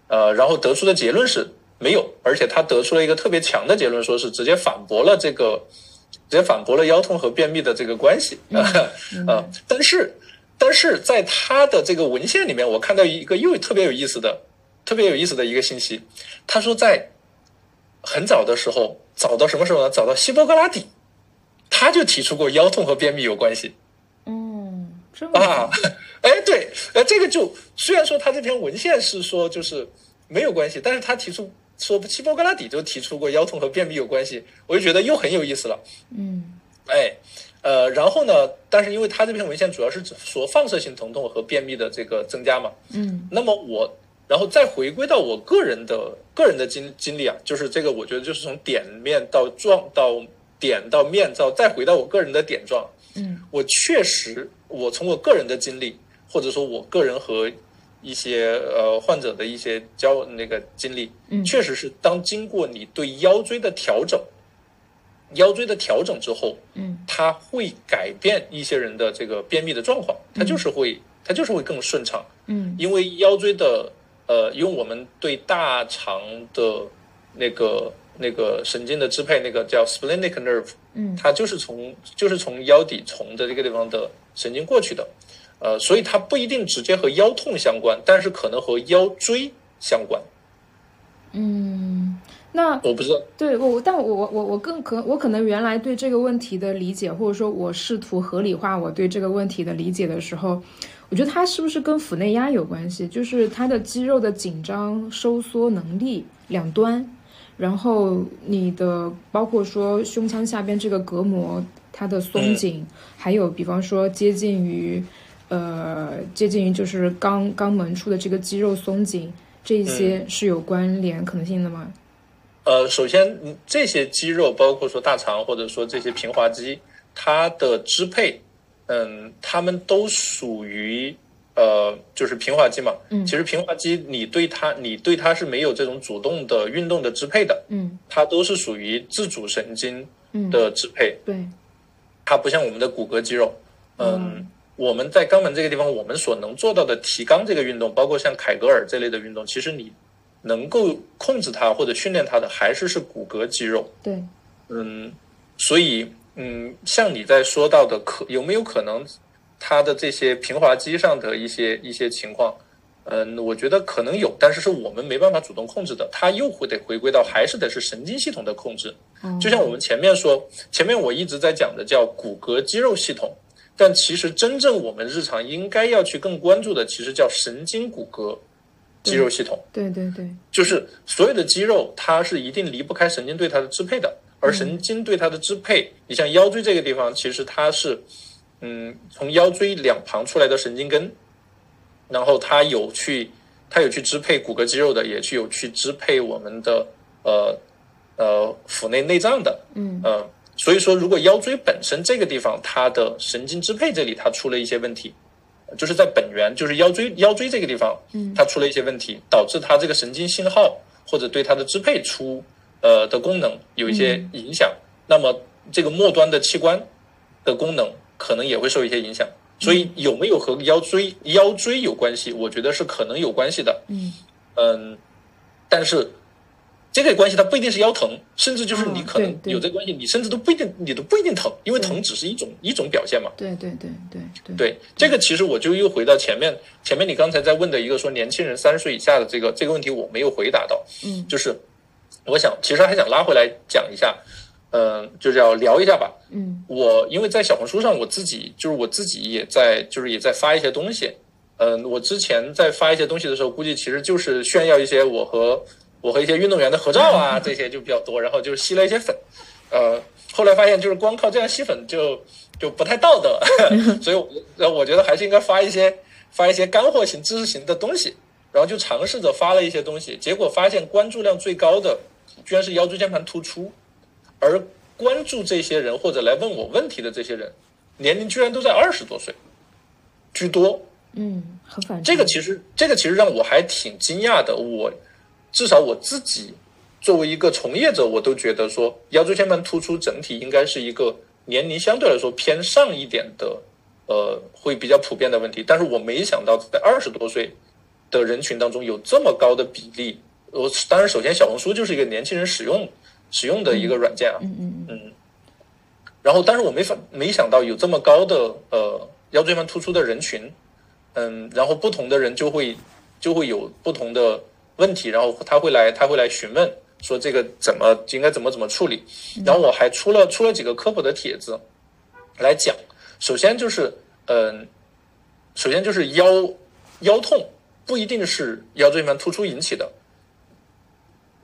呃，然后得出的结论是没有，而且他得出了一个特别强的结论，说是直接反驳了这个，直接反驳了腰痛和便秘的这个关系啊。但是，但是在他的这个文献里面，我看到一个又特别有意思的、特别有意思的一个信息，他说在很早的时候，早到什么时候呢？早到希波克拉底。他就提出过腰痛和便秘有关系，嗯，啊，哎，对，呃，这个就虽然说他这篇文献是说就是没有关系，但是他提出说希波克拉底就提出过腰痛和便秘有关系，我就觉得又很有意思了，嗯，哎，呃，然后呢，但是因为他这篇文献主要是说放射性疼痛和便秘的这个增加嘛，嗯，那么我然后再回归到我个人的个人的经经历啊，就是这个我觉得就是从点面到状到。点到面到，再回到我个人的点状，嗯，我确实，我从我个人的经历，或者说我个人和一些呃患者的一些交那个经历，嗯，确实是当经过你对腰椎的调整，腰椎的调整之后，嗯，它会改变一些人的这个便秘的状况，它就是会，它就是会更顺畅，嗯，因为腰椎的呃，因为我们对大肠的那个。那个神经的支配，那个叫 splenic nerve，嗯，它就是从就是从腰底从的这个地方的神经过去的，呃，所以它不一定直接和腰痛相关，但是可能和腰椎相关。嗯，那我不知道，对我，但我我我我更可我可能原来对这个问题的理解，或者说我试图合理化我对这个问题的理解的时候，我觉得它是不是跟腹内压有关系？就是它的肌肉的紧张收缩能力两端。然后你的包括说胸腔下边这个隔膜它的松紧，还有比方说接近于，呃，接近于就是肛肛门处的这个肌肉松紧，这一些是有关联可能性的吗？呃，首先这些肌肉包括说大肠或者说这些平滑肌，它的支配嗯，它们都属于呃，就是平滑肌嘛。嗯，其实平滑肌你对它，你对它是没有这种主动的运动的支配的。嗯，它都是属于自主神经的支配。对，它不像我们的骨骼肌肉。嗯，我们在肛门这个地方，我们所能做到的提肛这个运动，包括像凯格尔这类的运动，其实你能够控制它或者训练它的，还是是骨骼肌肉。对，嗯，所以。嗯，像你在说到的，可有没有可能，它的这些平滑肌上的一些一些情况，嗯，我觉得可能有，但是是我们没办法主动控制的，它又会得回归到还是得是神经系统的控制。就像我们前面说，前面我一直在讲的叫骨骼肌肉系统，但其实真正我们日常应该要去更关注的，其实叫神经骨骼肌肉系统。对对对，就是所有的肌肉，它是一定离不开神经对它的支配的。而神经对它的支配，你像腰椎这个地方，其实它是，嗯，从腰椎两旁出来的神经根，然后它有去，它有去支配骨骼肌肉的，也去有去支配我们的呃呃腹内内脏的，嗯呃，所以说如果腰椎本身这个地方它的神经支配这里它出了一些问题，就是在本源就是腰椎腰椎这个地方，嗯，它出了一些问题，导致它这个神经信号或者对它的支配出。呃的功能有一些影响，那么这个末端的器官的功能可能也会受一些影响。所以有没有和腰椎腰椎有关系？我觉得是可能有关系的。嗯嗯，但是这个关系它不一定是腰疼，甚至就是你可能有这个关系，你甚至都不一定你都不一定疼，因为疼只是一种一种表现嘛。对对对对对。对这个其实我就又回到前面前面你刚才在问的一个说年轻人三十岁以下的这个这个问题我没有回答到。嗯，就是。我想，其实还想拉回来讲一下，嗯，就是要聊一下吧。嗯，我因为在小红书上，我自己就是我自己也在，就是也在发一些东西。嗯，我之前在发一些东西的时候，估计其实就是炫耀一些我和我和一些运动员的合照啊，这些就比较多，然后就吸了一些粉。呃，后来发现就是光靠这样吸粉就就不太道德，所以我我觉得还是应该发一些发一些干货型、知识型的东西。然后就尝试着发了一些东西，结果发现关注量最高的。居然是腰椎间盘突出，而关注这些人或者来问我问题的这些人，年龄居然都在二十多岁居多。嗯，很反这个其实这个其实让我还挺惊讶的。我至少我自己作为一个从业者，我都觉得说腰椎间盘突出整体应该是一个年龄相对来说偏上一点的，呃，会比较普遍的问题。但是我没想到在二十多岁的人群当中有这么高的比例。我当然，首先小红书就是一个年轻人使用使用的一个软件啊，嗯嗯嗯，然后，但是我没法没想到有这么高的呃腰椎间盘突出的人群，嗯，然后不同的人就会就会有不同的问题，然后他会来他会来询问说这个怎么应该怎么怎么处理，然后我还出了出了几个科普的帖子来讲，首先就是嗯，首先就是腰腰痛不一定是腰椎间盘突出引起的。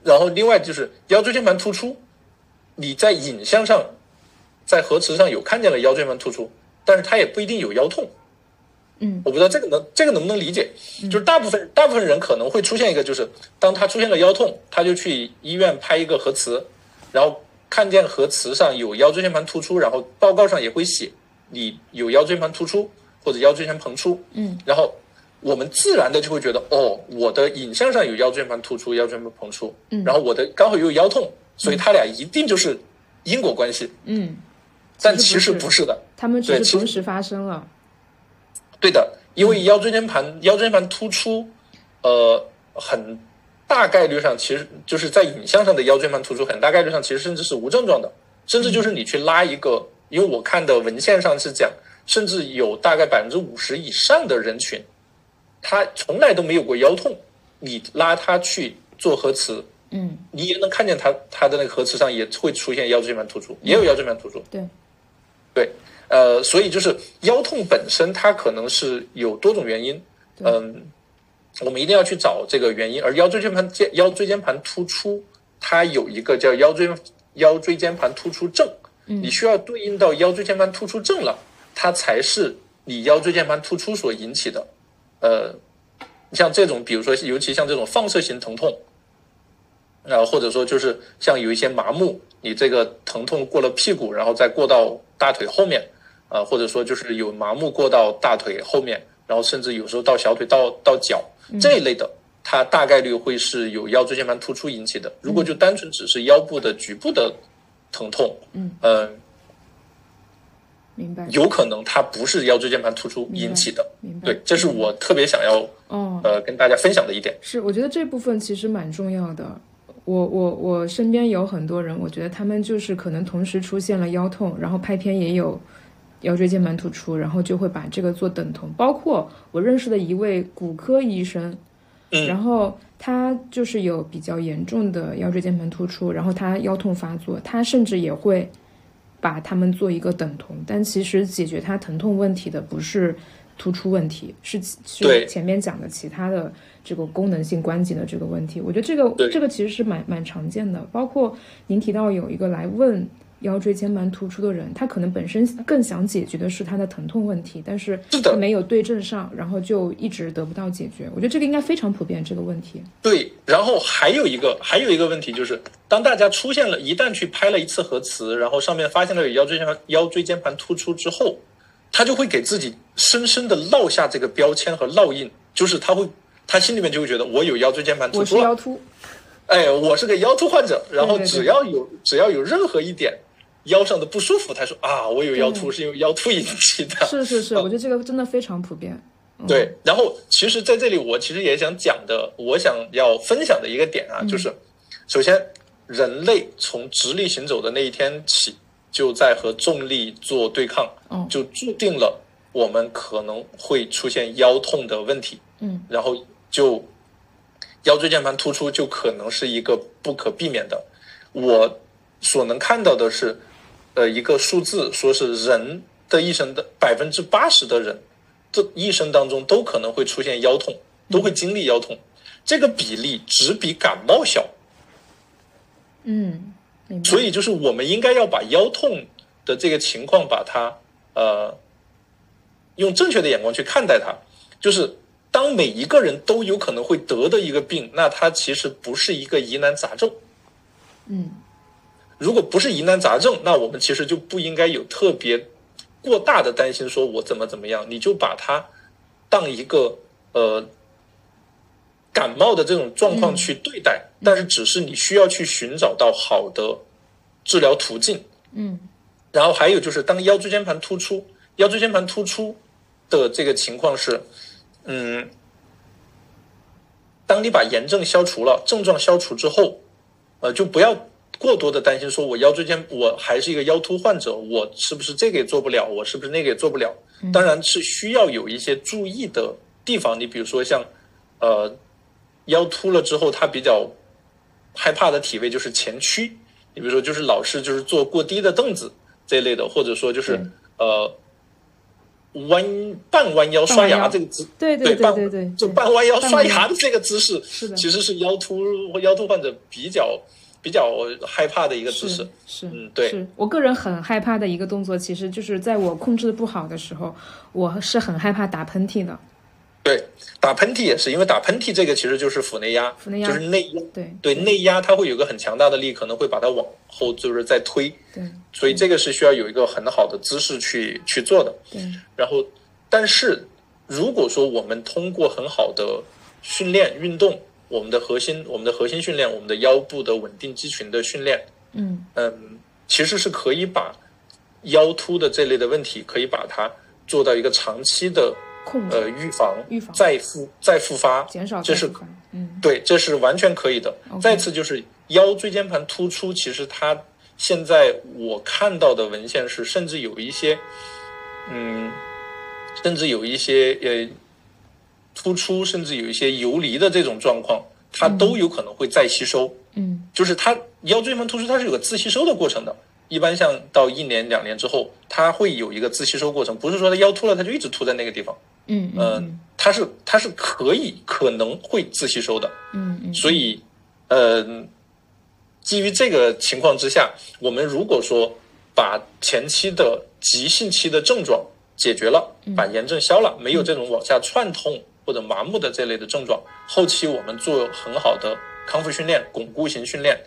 然后，另外就是腰椎间盘突出，你在影像上，在核磁上有看见了腰椎间盘突出，但是它也不一定有腰痛。嗯，我不知道这个能这个能不能理解？就是大部分大部分人可能会出现一个，就是当他出现了腰痛，他就去医院拍一个核磁，然后看见核磁上有腰椎间盘突出，然后报告上也会写你有腰椎间盘突出或者腰椎间盘膨出。嗯，然后。我们自然的就会觉得，哦，我的影像上有腰椎间盘突出、腰椎间盘膨出，嗯，然后我的刚好又有腰痛，所以他俩一定就是因果关系，嗯，但其实不是的，他们只是同时发生了，对的，因为腰椎间盘腰椎间盘突出，呃，很大概率上其实就是在影像上的腰椎间盘突出，很大概率上其实甚至是无症状的，甚至就是你去拉一个，因为我看的文献上是讲，甚至有大概百分之五十以上的人群。他从来都没有过腰痛，你拉他去做核磁，嗯，你也能看见他他的那个核磁上也会出现腰椎间盘突出，也有腰椎间盘突出。对，对，呃，所以就是腰痛本身它可能是有多种原因，嗯，我们一定要去找这个原因。而腰椎间盘腰椎间盘突出，它有一个叫腰椎腰椎间盘突出症，你需要对应到腰椎间盘突出症了，它才是你腰椎间盘突出所引起的。呃，像这种，比如说，尤其像这种放射型疼痛，啊，或者说就是像有一些麻木，你这个疼痛过了屁股，然后再过到大腿后面，呃，或者说就是有麻木过到大腿后面，然后甚至有时候到小腿到到脚这一类的，它大概率会是有腰椎间盘突出引起的。如果就单纯只是腰部的局部的疼痛，嗯呃，明白。有可能它不是腰椎间盘突出引起的。明白。对，这是我特别想要哦，呃跟大家分享的一点。是，我觉得这部分其实蛮重要的。我我我身边有很多人，我觉得他们就是可能同时出现了腰痛，然后拍片也有腰椎间盘突出，然后就会把这个做等同。包括我认识的一位骨科医生，嗯然后他就是有比较严重的腰椎间盘突出，然后他腰痛发作，他甚至也会把他们做一个等同，但其实解决他疼痛问题的不是突出问题，是是前面讲的其他的这个功能性关节的这个问题。我觉得这个这个其实是蛮蛮常见的，包括您提到有一个来问。腰椎间盘突出的人，他可能本身更想解决的是他的疼痛问题，但是他没有对症上，然后就一直得不到解决。我觉得这个应该非常普遍这个问题。对，然后还有一个还有一个问题就是，当大家出现了，一旦去拍了一次核磁，然后上面发现了有腰椎间盘腰椎间盘突出之后，他就会给自己深深的烙下这个标签和烙印，就是他会他心里面就会觉得我有腰椎间盘突出了，是腰突，哎，我是个腰突患者，然后只要有只要有任何一点腰上的不舒服，他说啊，我有腰突是因为腰突引起的，是是是，我觉得这个真的非常普遍。嗯。对，然后其实在这里，我其实也想讲的，我想要分享的一个点啊，就是首先，人类从直立行走的那一天起，就在和重力做对抗，哦就注定了我们可能会出现腰痛的问题，嗯，然后就腰椎间盘突出就可能是一个不可避免的。我所能看到的是，呃，一个数字，说是人的一生的百分之八十的人。这一生当中都可能会出现腰痛，都会经历腰痛，这个比例只比感冒小，嗯。所以就是我们应该要把腰痛的这个情况，把它呃用正确的眼光去看待它。就是当每一个人都有可能会得的一个病，那它其实不是一个疑难杂症。嗯如果不是疑难杂症，那我们其实就不应该有特别过大的担心，说我怎么怎么样，你就把它当一个呃感冒的这种状况去对待，但是只是你需要去寻找到好的治疗途径。嗯然后还有就是，当腰椎间盘突出，腰椎间盘突出的这个情况是，嗯，当你把炎症消除了，症状消除之后，呃，就不要过多的担心，说我腰椎间我还是一个腰突患者，我是不是这个也做不了，我是不是那个也做不了？当然是需要有一些注意的地方，你比如说像，呃，腰突了之后，他比较害怕的体位就是前屈，你比如说就是老是就是坐过低的凳子这一类的，或者说就是呃弯半弯腰刷牙这个姿，对对半对对对，就半弯腰刷牙的这个姿势，是的。其实是腰突腰突患者比较比较害怕的一个姿势是。是，嗯对是我个人很害怕的一个动作，其实就是在我控制不好的时候，我是很害怕打喷嚏的。对，打喷嚏也是，因为打喷嚏这个其实就是腹内压，腹内压就是内压。对对内压，它会有一个很强大的力，可能会把它往后就是再推，对所以这个是需要有一个很好的姿势去去做的。对，然后，但是如果说我们通过很好的训练运动，我们的核心、我们的核心训练、我们的腰部的稳定肌群的训练，嗯。嗯，其实是可以把腰突的这类的问题，可以把它做到一个长期的控制。呃预防、预防。再复再复发，减少这是嗯。对，这是完全可以的。再次就是腰椎间盘突出，其实它现在我看到的文献是，甚至有一些，嗯，甚至有一些呃突出，甚至有一些游离的这种状况，它都有可能会再吸收。嗯就是它腰椎间盘突出，它是有个自吸收的过程的。一般像到一年两年之后，它会有一个自吸收过程，不是说它腰突了，它就一直突在那个地方。嗯嗯、嗯它是它是可以可能会自吸收的。嗯嗯，所以，呃，基于这个情况之下，我们如果说把前期的急性期的症状解决了，把炎症消了，没有这种往下串痛或者麻木的这类的症状，后期我们做很好的康复训练、巩固型训练，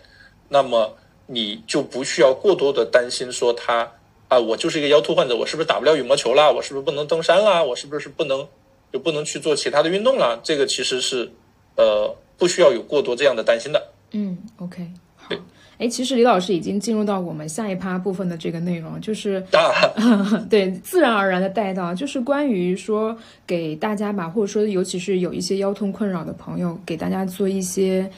那么你就不需要过多的担心说他啊，我就是一个腰突患者，我是不是打不了羽毛球啦？我是不是不能登山啦？我是不是不能就不能去做其他的运动啦？这个其实是呃不需要有过多这样的担心的。嗯，OK，好。哎，其实李老师已经进入到我们下一趴部分的这个内容，就是 对自然而然的带到，就是关于说给大家吧，或者说尤其是有一些腰痛困扰的朋友，给大家做一些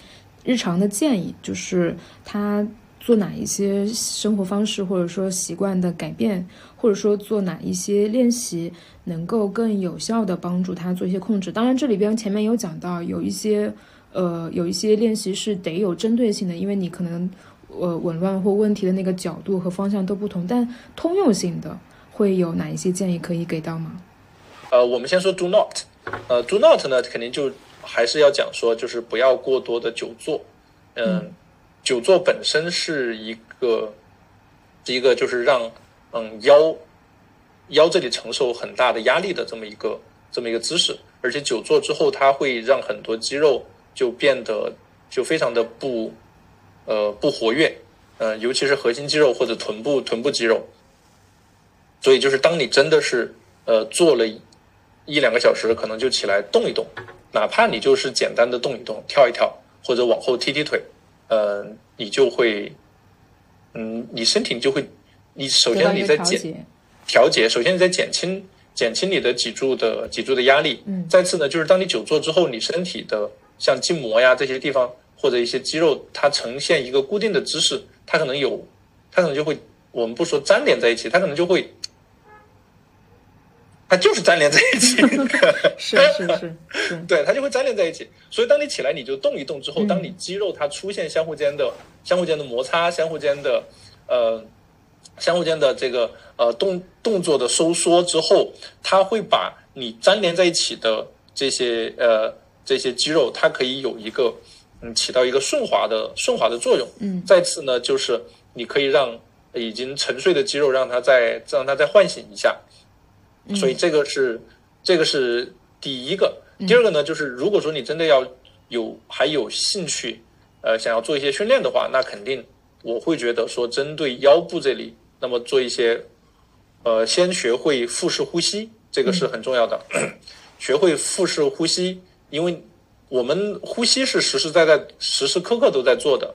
日常的建议，就是他做哪一些生活方式或者说习惯的改变，或者说做哪一些练习能够更有效的帮助他做一些控制。当然，这里边前面有讲到有一些。呃，有一些练习是得有针对性的，因为你可能呃紊乱或问题的那个角度和方向都不同，但通用性的会有哪一些建议可以给到吗？呃，我们先说 do not，呃，do not 呢，肯定就还是要讲说，就是不要过多的久坐。嗯，久坐本身是一个一个就是让嗯腰腰这里承受很大的压力的这么一个这么一个姿势，而且久坐之后，它会让很多肌肉。就变得就非常的不，呃不活跃，呃尤其是核心肌肉或者臀部臀部肌肉，所以就是当你真的是呃做了一两个小时，可能就起来动一动，哪怕你就是简单的动一动，跳一跳，或者往后踢踢腿，呃你就会，嗯你身体就会，你首先你在减调节，首先你在减轻减轻你的脊柱的脊柱的压力，嗯，再次呢就是当你久坐之后，你身体的像筋膜呀这些地方，或者一些肌肉，它呈现一个固定的姿势，它可能有，它可能就会，我们不说粘连在一起，它可能就会，它就是粘连在一起。是是是是，对，它就会粘连在一起。所以当你起来，你就动一动之后，当你肌肉它出现相互间的、相互间的摩擦、相互间的呃、相互间的这个呃动动作的收缩之后，它会把你粘连在一起的这些呃。这些肌肉它可以有一个，嗯，起到一个顺滑的顺滑的作用。嗯，再次呢，就是你可以让已经沉睡的肌肉让它再让它再唤醒一下。所以这个是这个是第一个。第二个呢，就是如果说你真的要有还有兴趣，呃，想要做一些训练的话，那肯定我会觉得说，针对腰部这里，那么做一些，呃，先学会腹式呼吸，这个是很重要的。学会腹式呼吸。因为我们呼吸是实实在在、时时刻刻都在做的，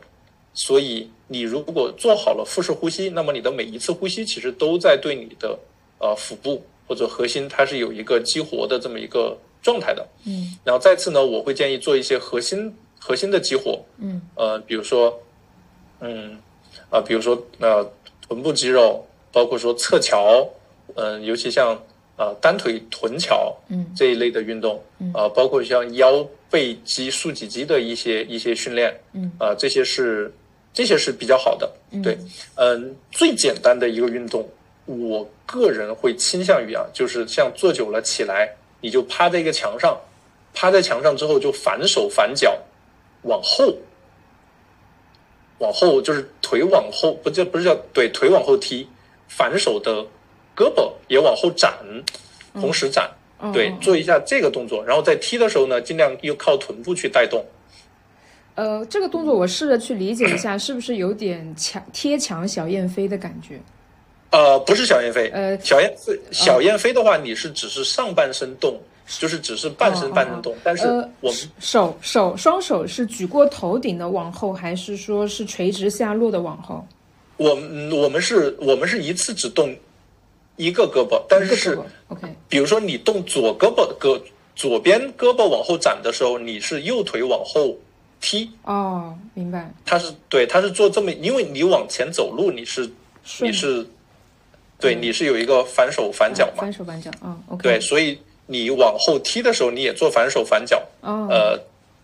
所以你如果做好了腹式呼吸，那么你的每一次呼吸其实都在对你的呃腹部或者核心，它是有一个激活的这么一个状态的。嗯。然后再次呢，我会建议做一些核心核心的激活。嗯。呃，比如说，嗯，啊，比如说呃臀部肌肉，包括说侧桥，嗯，尤其像。啊，单腿臀桥，嗯，这一类的运动，啊，包括像腰背肌、竖脊肌的一些一些训练，嗯，啊，这些是这些是比较好的，对，嗯，最简单的一个运动，我个人会倾向于啊，就是像坐久了起来，你就趴在一个墙上，趴在墙上之后就反手反脚往后，往后就是腿往后，不叫不是叫对腿往后踢，反手的。胳膊也往后展，同时展，对，做一下这个动作，然后在踢的时候呢，尽量又靠臀部去带动。呃，这个动作我试着去理解一下，是不是有点墙贴墙小燕飞的感觉？呃，不是小燕飞，呃，小燕飞，小燕飞的话，你是只是上半身动，就是只是半身半身动，但是我们手手双手是举过头顶的往后，还是说是垂直下落的往后？我们我们是我们是一次只动。一个胳膊，但是。比如说你动左胳膊，胳左边胳膊往后展的时候，你是右腿往后踢。哦，明白。他是对，他是做这么，因为你往前走路，你是你是，对，你是有一个反手反脚嘛？反手反脚，嗯，OK。对，所以你往后踢的时候，你也做反手反脚。哦。呃，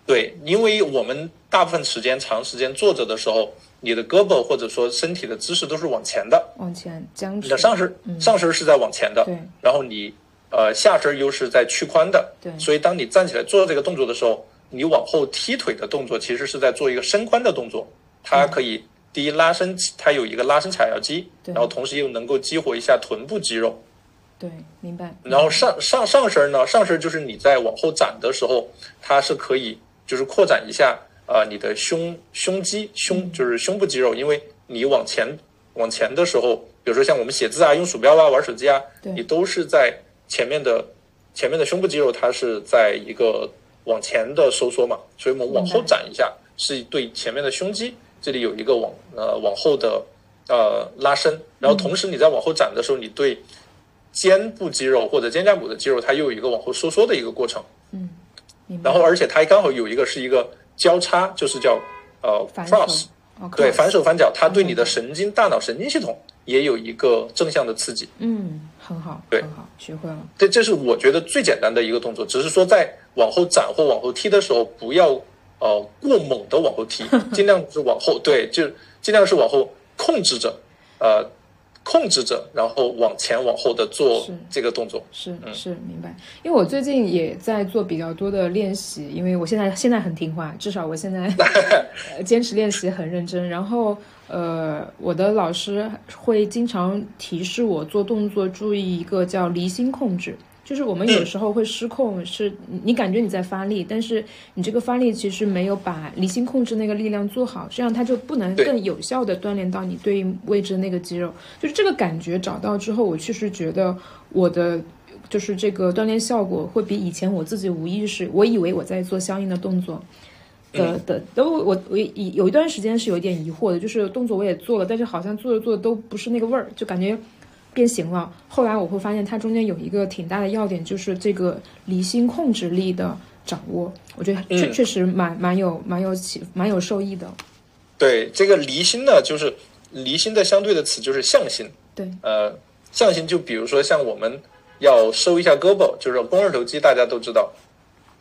对，因为我们大部分时间长时间坐着的时候。你的胳膊或者说身体的姿势都是往前的，往前僵直。你的上身上身是在往前的，对。然后你呃下身又是在屈髋的，对。所以当你站起来做这个动作的时候，你往后踢腿的动作其实是在做一个伸髋的动作。它可以第一拉伸，它有一个拉伸髂腰肌，然后同时又能够激活一下臀部肌肉。对，明白。然后上上上身呢，上身就是你在往后展的时候，它是可以就是扩展一下。啊，你的胸胸肌胸就是胸部肌肉，因为你往前往前的时候，比如说像我们写字啊、用鼠标啊、玩手机啊，你都是在前面的前面的胸部肌肉，它是在一个往前的收缩嘛，所以我们往后展一下，是对前面的胸肌这里有一个往呃往后的呃拉伸，然后同时你在往后展的时候，你对肩部肌肉或者肩胛骨的肌肉，它又有一个往后收缩的一个过程。嗯，然后而且它刚好有一个是一个交叉，就是叫呃 cross。对，反手反脚，它对你的神经、大脑神经系统也有一个正向的刺激。嗯，很好，对，很好，学会了。这这是我觉得最简单的一个动作，只是说在往后展或往后踢的时候，不要呃过猛的往后踢，尽量是往后，对，就尽量是往后控制着，呃。控制着，然后往前往后的做这个动作，是是明白。因为我最近也在做比较多的练习，因为我现在现在很听话，至少我现在 坚持练习很认真。然后呃，我的老师会经常提示我做动作注意一个叫离心控制。就是我们有时候会失控，是你感觉你在发力，但是你这个发力其实没有把离心控制那个力量做好，这样它就不能更有效的锻炼到你对应位置的那个肌肉。就是这个感觉找到之后，我确实觉得我的就是这个锻炼效果会比以前我自己无意识，我以为我在做相应的动作的的都我我有一段时间是有点疑惑的，就是动作我也做了，但是好像做着做着都不是那个味儿，就感觉。变形了。后来我会发现，它中间有一个挺大的要点，就是这个离心控制力的掌握。我觉得确确实蛮蛮有蛮有启蛮有受益的。对这个离心呢，就是离心的相对的词就是向心。对，呃，向心就比如说像我们要收一下胳膊，就是肱二头肌，大家都知道。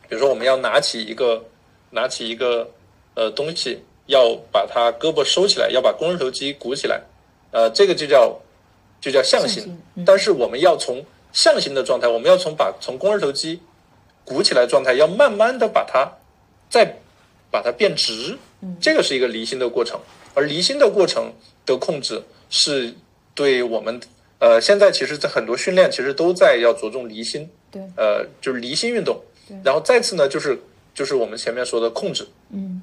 比如说我们要拿起一个拿起一个呃东西，要把它胳膊收起来，要把肱二头肌鼓起来，呃，这个就叫。就叫向心，但是我们要从向心的状态，我们要从把从肱二头肌鼓起来状态，要慢慢的把它再把它变直，这个是一个离心的过程。而离心的过程的控制，是对我们呃现在其实在很多训练其实都在要着重离心，对，呃就是离心运动。然后再次呢，就是就是我们前面说的控制，嗯，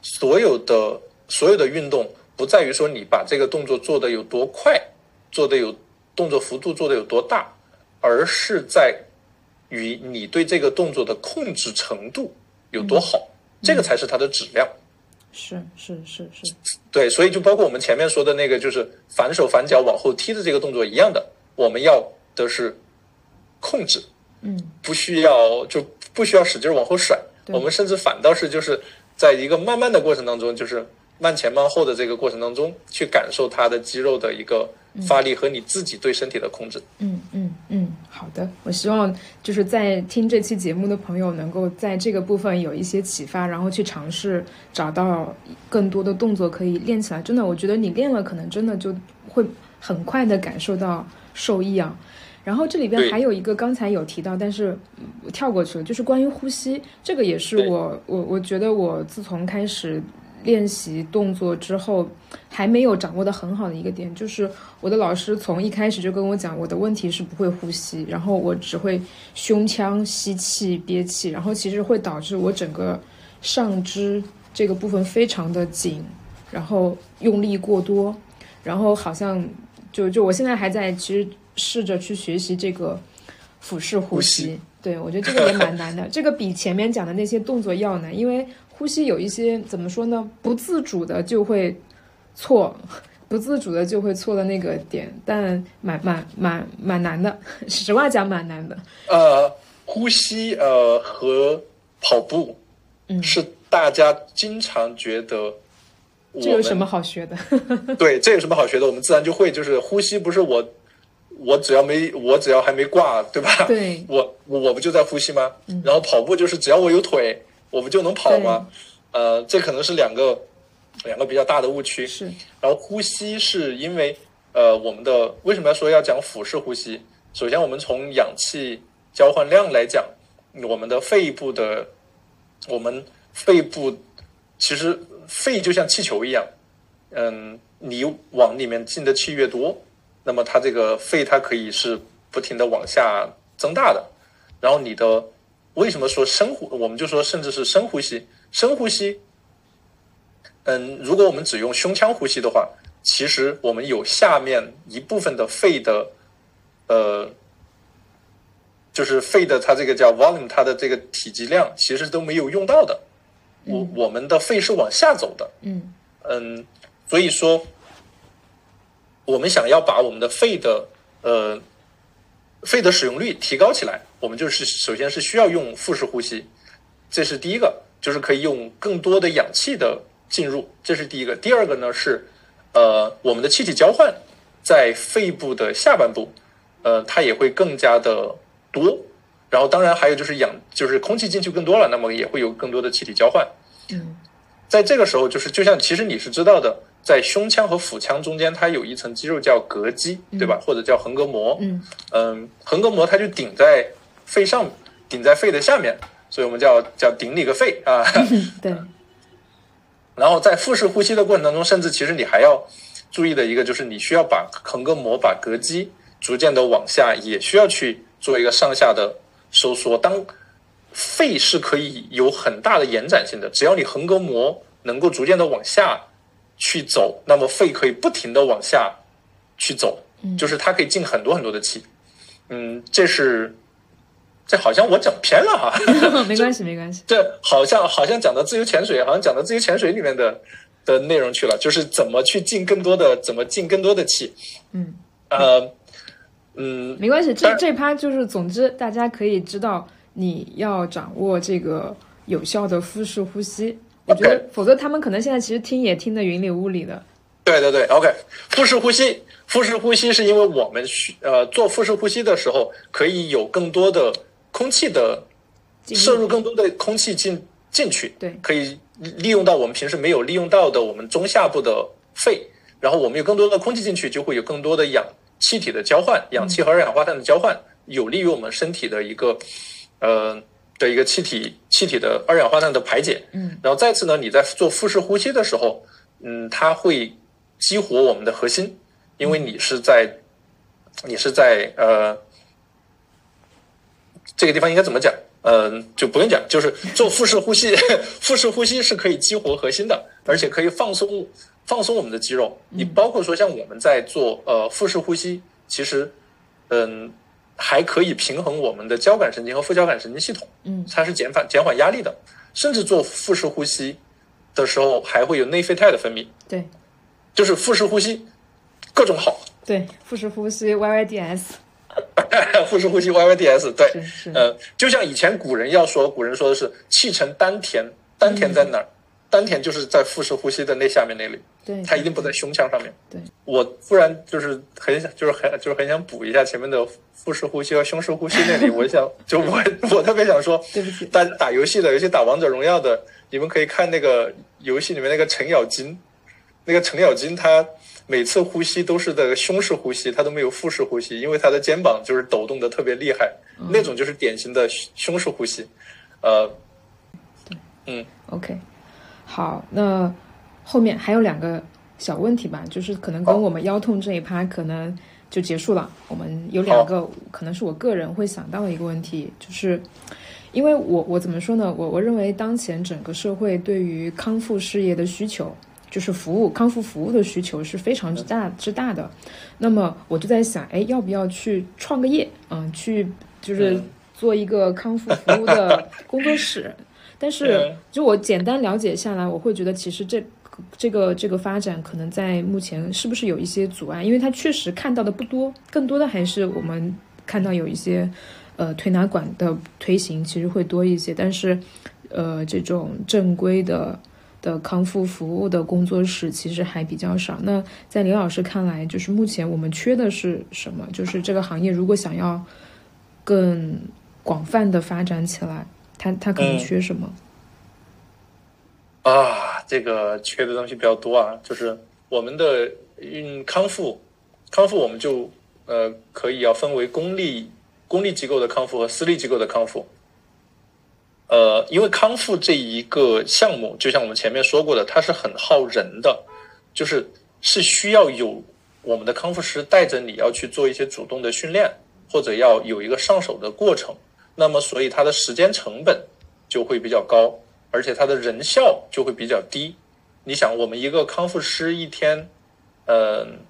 所有的所有的运动不在于说你把这个动作做的有多快。做的有动作幅度做的有多大，而是在于你对这个动作的控制程度有多好，这个才是它的质量。是是是是，对，所以就包括我们前面说的那个，就是反手反脚往后踢的这个动作一样的，我们要的是控制，嗯，不需要就不需要使劲往后甩，我们甚至反倒是就是在一个慢慢的过程当中，就是慢前慢后的这个过程当中，去感受它的肌肉的一个。发力和你自己对身体的控制。嗯嗯嗯，好的。我希望就是在听这期节目的朋友能够在这个部分有一些启发，然后去尝试找到更多的动作可以练起来。真的，我觉得你练了，可能真的就会很快的感受到受益啊。然后这里边还有一个刚才有提到，但是我跳过去了，就是关于呼吸，这个也是我我我觉得我自从开始。练习动作之后，还没有掌握的很好的一个点，就是我的老师从一开始就跟我讲，我的问题是不会呼吸，然后我只会胸腔吸气憋气，然后其实会导致我整个上肢这个部分非常的紧，然后用力过多，然后好像就就我现在还在其实试着去学习这个腹式呼吸，对 我觉得这个也蛮难的，这个比前面讲的那些动作要难，因为。呼吸有一些怎么说呢？不自主的就会错，不自主的就会错的那个点，但蛮蛮蛮蛮难的。实话讲，蛮难的。呃，呼吸呃和跑步，嗯，是大家经常觉得这有什么好学的？对，这有什么好学的？我们自然就会，就是呼吸不是我，我只要没我只要还没挂，对吧？对，我我不就在呼吸吗？然后跑步就是只要我有腿。我不就能跑吗？呃，这可能是两个两个比较大的误区。是。然后呼吸是因为呃，我们的为什么要说要讲腹式呼吸？首先，我们从氧气交换量来讲，我们的肺部的我们肺部其实肺就像气球一样，嗯，你往里面进的气越多，那么它这个肺它可以是不停的往下增大的，然后你的。为什么说深呼？我们就说，甚至是深呼吸。深呼吸，嗯，如果我们只用胸腔呼吸的话，其实我们有下面一部分的肺的，呃，就是肺的它这个叫 volume，它的这个体积量其实都没有用到的。我我们的肺是往下走的。嗯嗯，所以说，我们想要把我们的肺的呃肺的使用率提高起来，我们就是首先是需要用腹式呼吸，这是第一个，就是可以用更多的氧气的进入，这是第一个。第二个呢是呃我们的气体交换在肺部的下半部，呃它也会更加的多。然后当然还有就是氧，就是空气进去更多了，那么也会有更多的气体交换。嗯，在这个时候，就是就像其实你是知道的，在胸腔和腹腔中间，它有一层肌肉叫膈肌，对吧？或者叫横膈膜。嗯嗯，横膈膜它就顶在肺上，顶在肺的下面，所以我们叫叫顶你个肺啊。对。然后在腹式呼吸的过程当中，甚至其实你还要注意的一个就是，你需要把横膈膜、把膈肌逐渐的往下，也需要去做一个上下的。收缩，当肺是可以有很大的延展性的，只要你横膈膜能够逐渐的往下去走，那么肺可以不停的往下去走，就是它可以进很多很多的气。嗯，这是这好像我讲偏了哈，没关系没关系。这好像好像讲到自由潜水，好像讲到自由潜水里面的的内容去了，就是怎么去进更多的，怎么进更多的气。嗯，呃。嗯，没关系，这这趴就是，总之大家可以知道，你要掌握这个有效的腹式呼吸。我觉得，否则他们可能现在其实听也听得云里雾里的。对对对，OK，腹式呼吸，腹式呼吸是因为我们需呃做腹式呼吸的时候，可以有更多的空气的摄入，更多的空气进进去，对，可以利用到我们平时没有利用到的我们中下部的肺，然后我们有更多的空气进去，就会有更多的氧。气体的交换，氧气和二氧化碳的交换，有利于我们身体的一个，呃的一个气体气体的二氧化碳的排解。嗯，然后再次呢，你在做腹式呼吸的时候，嗯，它会激活我们的核心，因为你是在，你是在呃，这个地方应该怎么讲？嗯，就不用讲，就是做腹式呼吸，腹式呼吸是可以激活核心的，而且可以放松。放松我们的肌肉，你包括说像我们在做呃腹式呼吸，其实嗯还可以平衡我们的交感神经和副交感神经系统，嗯，它是减缓减缓压力的，甚至做腹式呼吸的时候还会有内啡肽的分泌，对，就是腹式呼吸各种好，对，腹式呼吸 YYDS，腹式呼吸 YYDS，对，是是，呃，就像以前古人要说，古人说的是气沉丹田，丹田在哪儿？丹田就是在腹式呼吸的那下面那里，对，它一定不在胸腔上面。对，我突然就是很想，就是很就是很想补一下前面的腹式呼吸和胸式呼吸那里。我想，就我我特别想说，对不起，大家打游戏的，尤其打王者荣耀的，你们可以看那个游戏里面那个程咬金，那个程咬金他每次呼吸都是的胸式呼吸，他都没有腹式呼吸，因为他的肩膀就是抖动的特别厉害，那种就是典型的胸式呼吸。呃，对，嗯，OK。好，那后面还有两个小问题吧，就是可能跟我们腰痛这一趴可能就结束了。我们有两个，可能是我个人会想到的一个问题，就是因为我我怎么说呢？我我认为当前整个社会对于康复事业的需求，就是服务康复服务的需求是非常之大之大的。那么我就在想，哎，要不要去创个业？嗯，去就是 做一个康复服务的工作室。但是，就我简单了解下来，我会觉得其实这这个这个发展可能在目前是不是有一些阻碍？因为它确实看到的不多，更多的还是我们看到有一些呃推拿馆的推行其实会多一些，但是呃这种正规的的康复服务的工作室其实还比较少。那在李老师看来，就是目前我们缺的是什么？就是这个行业如果想要更广泛的发展起来。他他可能缺什么？啊，这个缺的东西比较多啊，就是我们的嗯康复，康复我们就呃可以要分为公立公立机构的康复和私立机构的康复。呃，因为康复这一个项目，就像我们前面说过的，它是很耗人的，就是是需要有我们的康复师带着你要去做一些主动的训练，或者要有一个上手的过程。那么，所以它的时间成本就会比较高，而且它的人效就会比较低。你想，我们一个康复师一天嗯，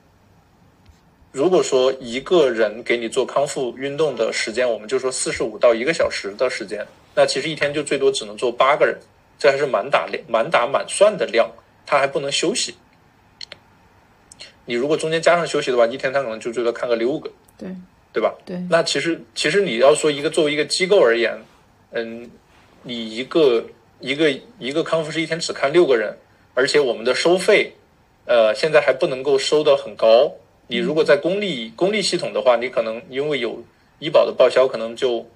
如果说一个人给你做康复运动的时间，我们就说四十五到一个小时的时间，那其实一天就最多只能做八个人，这还是满打、满打满算的量，他还不能休息。你如果中间加上休息的话，一天他可能就最多看个六个，对对吧？对，那其实其实你要说一个作为一个机构而言，嗯，你一个一个一个康复师一天只看六个人，而且我们的收费，呃，现在还不能够收的很高。你如果在公立公立系统的话，你可能因为有医保的报销，可能就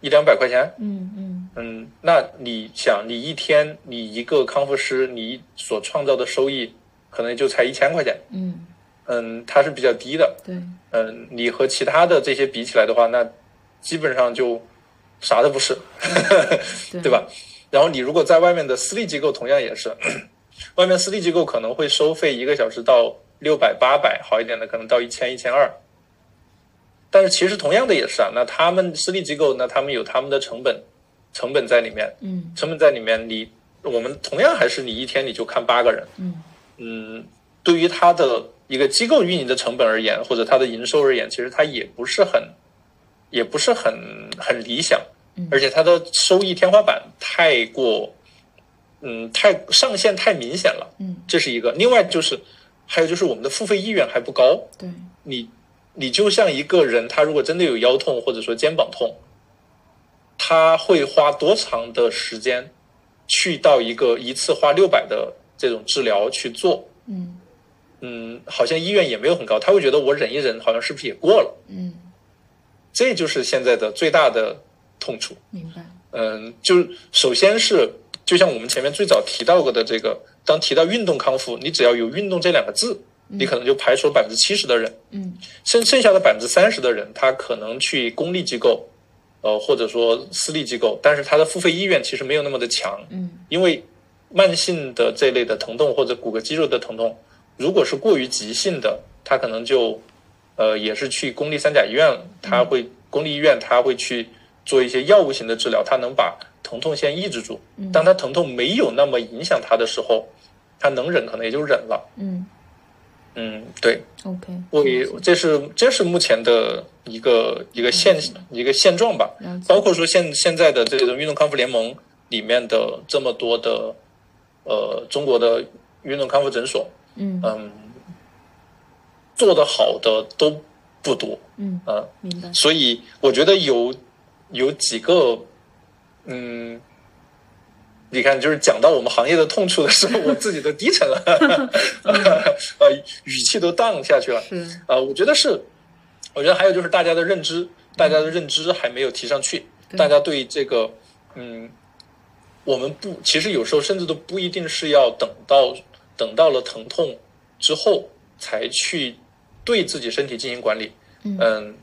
一两百块钱。嗯嗯嗯，那你想，你一天你一个康复师，你所创造的收益可能就才一千块钱。嗯嗯，它是比较低的。对，嗯，你和其他的这些比起来的话，那基本上就啥都不是，对 对吧？然后你如果在外面的私立机构，同样也是，外面私立机构可能会收费一个小时到六百、八百，好一点的可能到一千、一千二。但是其实同样的也是啊，那他们私立机构，那他们有他们的成本，成本在里面，嗯成本在里面，你我们同样还是你一天你就看八个人，嗯嗯，对于他的一个机构运营的成本而言，或者它的营收而言，其实它也不是很，也不是很很理想，嗯而且它的收益天花板太过，嗯，太上限太明显了，嗯，这是一个。另外就是，还有就是我们的付费意愿还不高，对，你你就像一个人，他如果真的有腰痛或者说肩膀痛，他会花多长的时间去到一个一次花六百的这种治疗去做？嗯嗯，好像医院也没有很高，他会觉得我忍一忍，好像是不是也过了？嗯，这就是现在的最大的痛处。明白，嗯，就首先是就像我们前面最早提到过的这个，当提到运动康复，你只要有运动这两个字，你可能就排除了百分之七十的人。嗯剩剩下的百分之三十的人，他可能去公立机构，呃，或者说私立机构，但是他的付费意愿其实没有那么的强，嗯因为慢性的这类的疼痛或者骨骼肌肉的疼痛，如果是过于急性的，他可能就，呃，也是去公立三甲医院，他会公立医院他会去做一些药物型的治疗，他能把疼痛先抑制住。当他疼痛没有那么影响他的时候，他能忍可能也就忍了。嗯。嗯，对。，OK，我也这是这是目前的一个一个现一个现状吧，包括说现现在的这种运动康复联盟里面的这么多的呃中国的运动康复诊所，嗯。嗯，做的好的都不多，嗯，啊，明白，所以我觉得有有几个，嗯，你看，就是讲到我们行业的痛处的时候，我自己都低沉了，呃，语气都荡下去了。是，呃，我觉得是，我觉得还有就是大家的认知，大家的认知还没有提上去，大家对这个，嗯，我们不，其实有时候甚至都不一定是要等到等到了疼痛之后才去对自己身体进行管理。嗯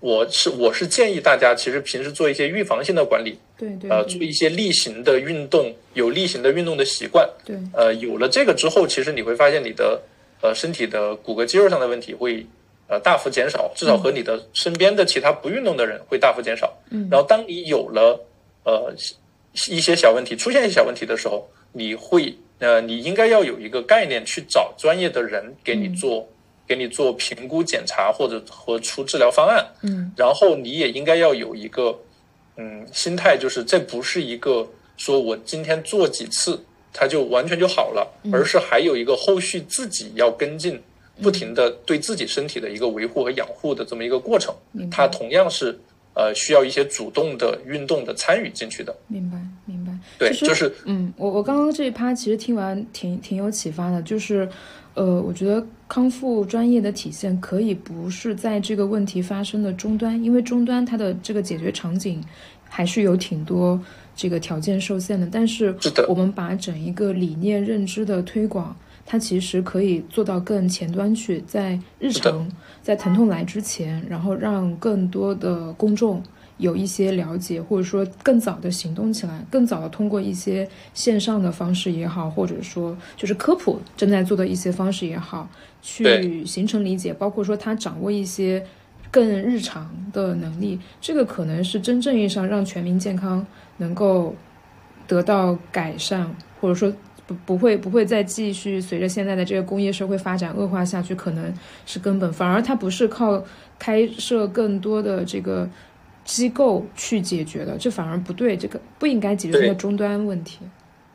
我是我是建议大家，其实平时做一些预防性的管理，对对呃，做一些例行的运动，有例行的运动的习惯。对，呃，有了这个之后，其实你会发现你的呃身体的骨骼肌肉上的问题会呃大幅减少，至少和你的身边的其他不运动的人会大幅减少。嗯然后当你有了呃一些小问题出现一些小问题的时候，你会呃你应该要有一个概念去找专业的人给你做、给你做评估检查或者和出治疗方案。嗯。然后你也应该要有一个嗯心态，就是这不是一个说我今天做几次它就完全就好了，而是还有一个后续自己要跟进，不停的对自己身体的一个维护和养护的这么一个过程。嗯，它同样是呃需要一些主动的运动的参与进去的。明白明白，对，就是嗯，我我刚刚这一趴其实听完挺挺有启发的，就是，呃，我觉得康复专业的体现可以不是在这个问题发生的终端，因为终端它的这个解决场景还是有挺多这个条件受限的，但是我们把整一个理念认知的推广。它其实可以做到更前端去，在日常在疼痛来之前，然后让更多的公众有一些了解，或者说更早的行动起来，更早的通过一些线上的方式也好，或者说就是科普正在做的一些方式也好，去形成理解，包括说他掌握一些更日常的能力，这个可能是真正意义上让全民健康能够得到改善，或者说不不会不会再继续随着现在的这个工业社会发展恶化下去，可能是根本。反而它不是靠开设更多的这个机构去解决的，这反而不对，这个不应该解决这个终端问题。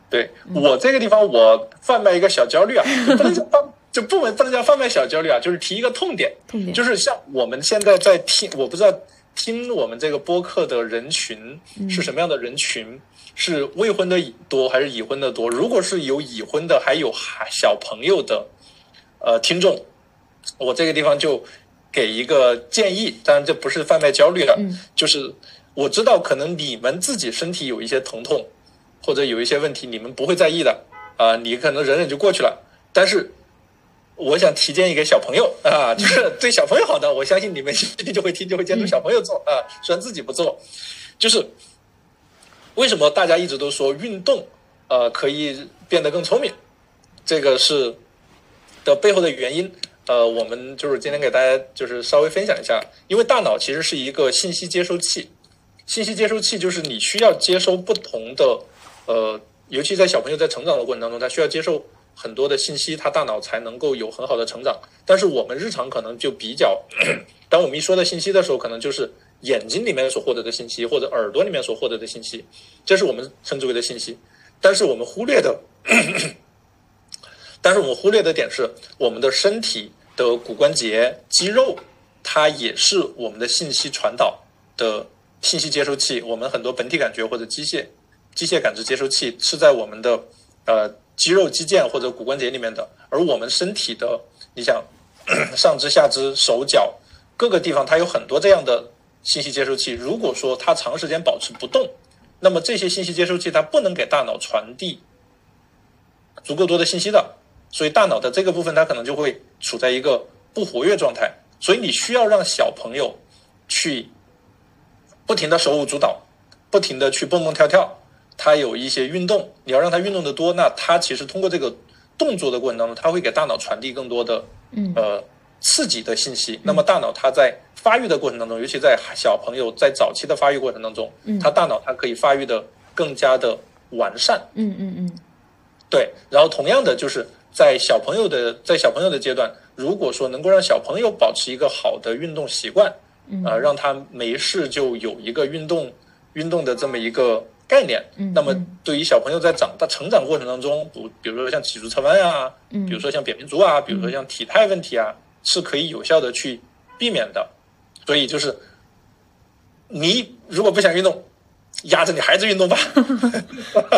对我这个地方，我贩卖一个小焦虑啊，不能叫贩，就不能不能叫贩卖小焦虑啊，就是提一个痛点，痛点就是像我们现在在听，我不知道听我们这个播客的人群是什么样的人群。是未婚的多还是已婚的多？如果是有已婚的，还有孩小朋友的，呃，听众，我这个地方就给一个建议，当然这不是贩卖焦虑了，就是我知道可能你们自己身体有一些疼痛，或者有一些问题，你们不会在意的啊，你可能忍忍就过去了。但是我想提荐一个小朋友啊，就是对小朋友好的，我相信你们一 定就会听，就会监督小朋友做啊，虽然自己不做，就是。为什么大家一直都说运动，呃，可以变得更聪明？这个是的背后的原因，呃，我们就是今天给大家就是稍微分享一下。因为大脑其实是一个信息接收器，信息接收器就是你需要接收不同的，呃，尤其在小朋友在成长的过程当中，他需要接受很多的信息，他大脑才能够有很好的成长。但是我们日常可能就比较，当我们一说到信息的时候，可能就是。眼睛里面所获得的信息，或者耳朵里面所获得的信息，这是我们称之为的信息。但是我们忽略的，但是我们忽略的点是，我们的身体的骨关节、肌肉，它也是我们的信息传导的信息接收器。我们很多本体感觉或者机械机械感知接收器是在我们的呃肌肉、肌腱或者骨关节里面的。而我们身体的，你想上肢、下肢、手脚各个地方，它有很多这样的。信息接收器，如果说它长时间保持不动，那么这些信息接收器它不能给大脑传递足够多的信息的，所以大脑的这个部分它可能就会处在一个不活跃状态。所以你需要让小朋友去不停的手舞足蹈，不停的去蹦蹦跳跳，他有一些运动，你要让他运动的多，那他其实通过这个动作的过程当中，他会给大脑传递更多的呃刺激的信息。那么大脑它在发育的过程当中，尤其在小朋友在早期的发育过程当中，他大脑它可以发育的更加的完善。嗯嗯嗯，对。然后同样的，就是在小朋友的在小朋友的阶段，如果说能够让小朋友保持一个好的运动习惯，呃，让他没事就有一个运动运动的这么一个概念，那么对于小朋友在长大成长过程当中，不，比如说像脊柱侧弯啊，比如说像扁平足啊，比如说像体态问题啊，是可以有效的去避免的。所以就是，你如果不想运动，压着你孩子运动吧。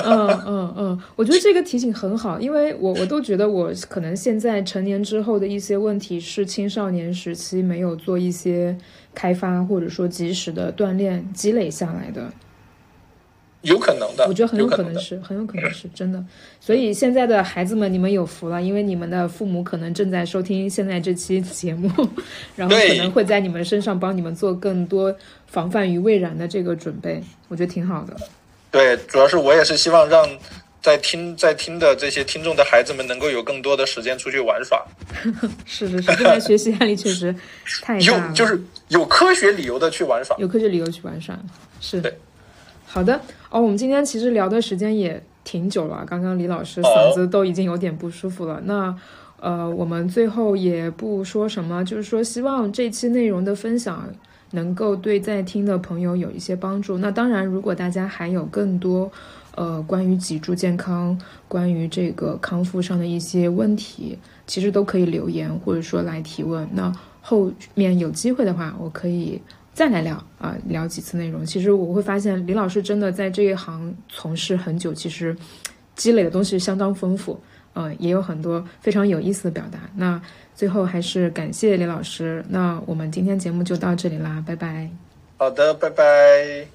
嗯嗯嗯，我觉得这个提醒很好，因为我我都觉得我可能现在成年之后的一些问题是青少年时期没有做一些开发或者说及时的锻炼积累下来的。有可能的，我觉得很有可能是，很有可能是真的。所以现在的孩子们，你们有福了，因为你们的父母可能正在收听现在这期节目，然后可能会在你们身上帮你们做更多防范于未然的这个准备，我觉得挺好的。对，主要是我也是希望让在听在听的这些听众的孩子们能够有更多的时间出去玩耍。是是是，现在学习压力确实太大了，就是有科学理由的去玩耍，有科学理由去玩耍，是对。好的哦，我们今天其实聊的时间也挺久了，刚刚李老师嗓子都已经有点不舒服了。那呃，我们最后也不说什么，就是说希望这期内容的分享能够对在听的朋友有一些帮助。那当然，如果大家还有更多呃关于脊柱健康、关于这个康复上的一些问题，其实都可以留言或者说来提问。那后面有机会的话，我可以。再来聊啊，聊几次内容。其实我会发现，李老师真的在这一行从事很久，其实积累的东西相当丰富，嗯，也有很多非常有意思的表达。那最后还是感谢李老师。那我们今天节目就到这里啦，拜拜。好的，拜拜。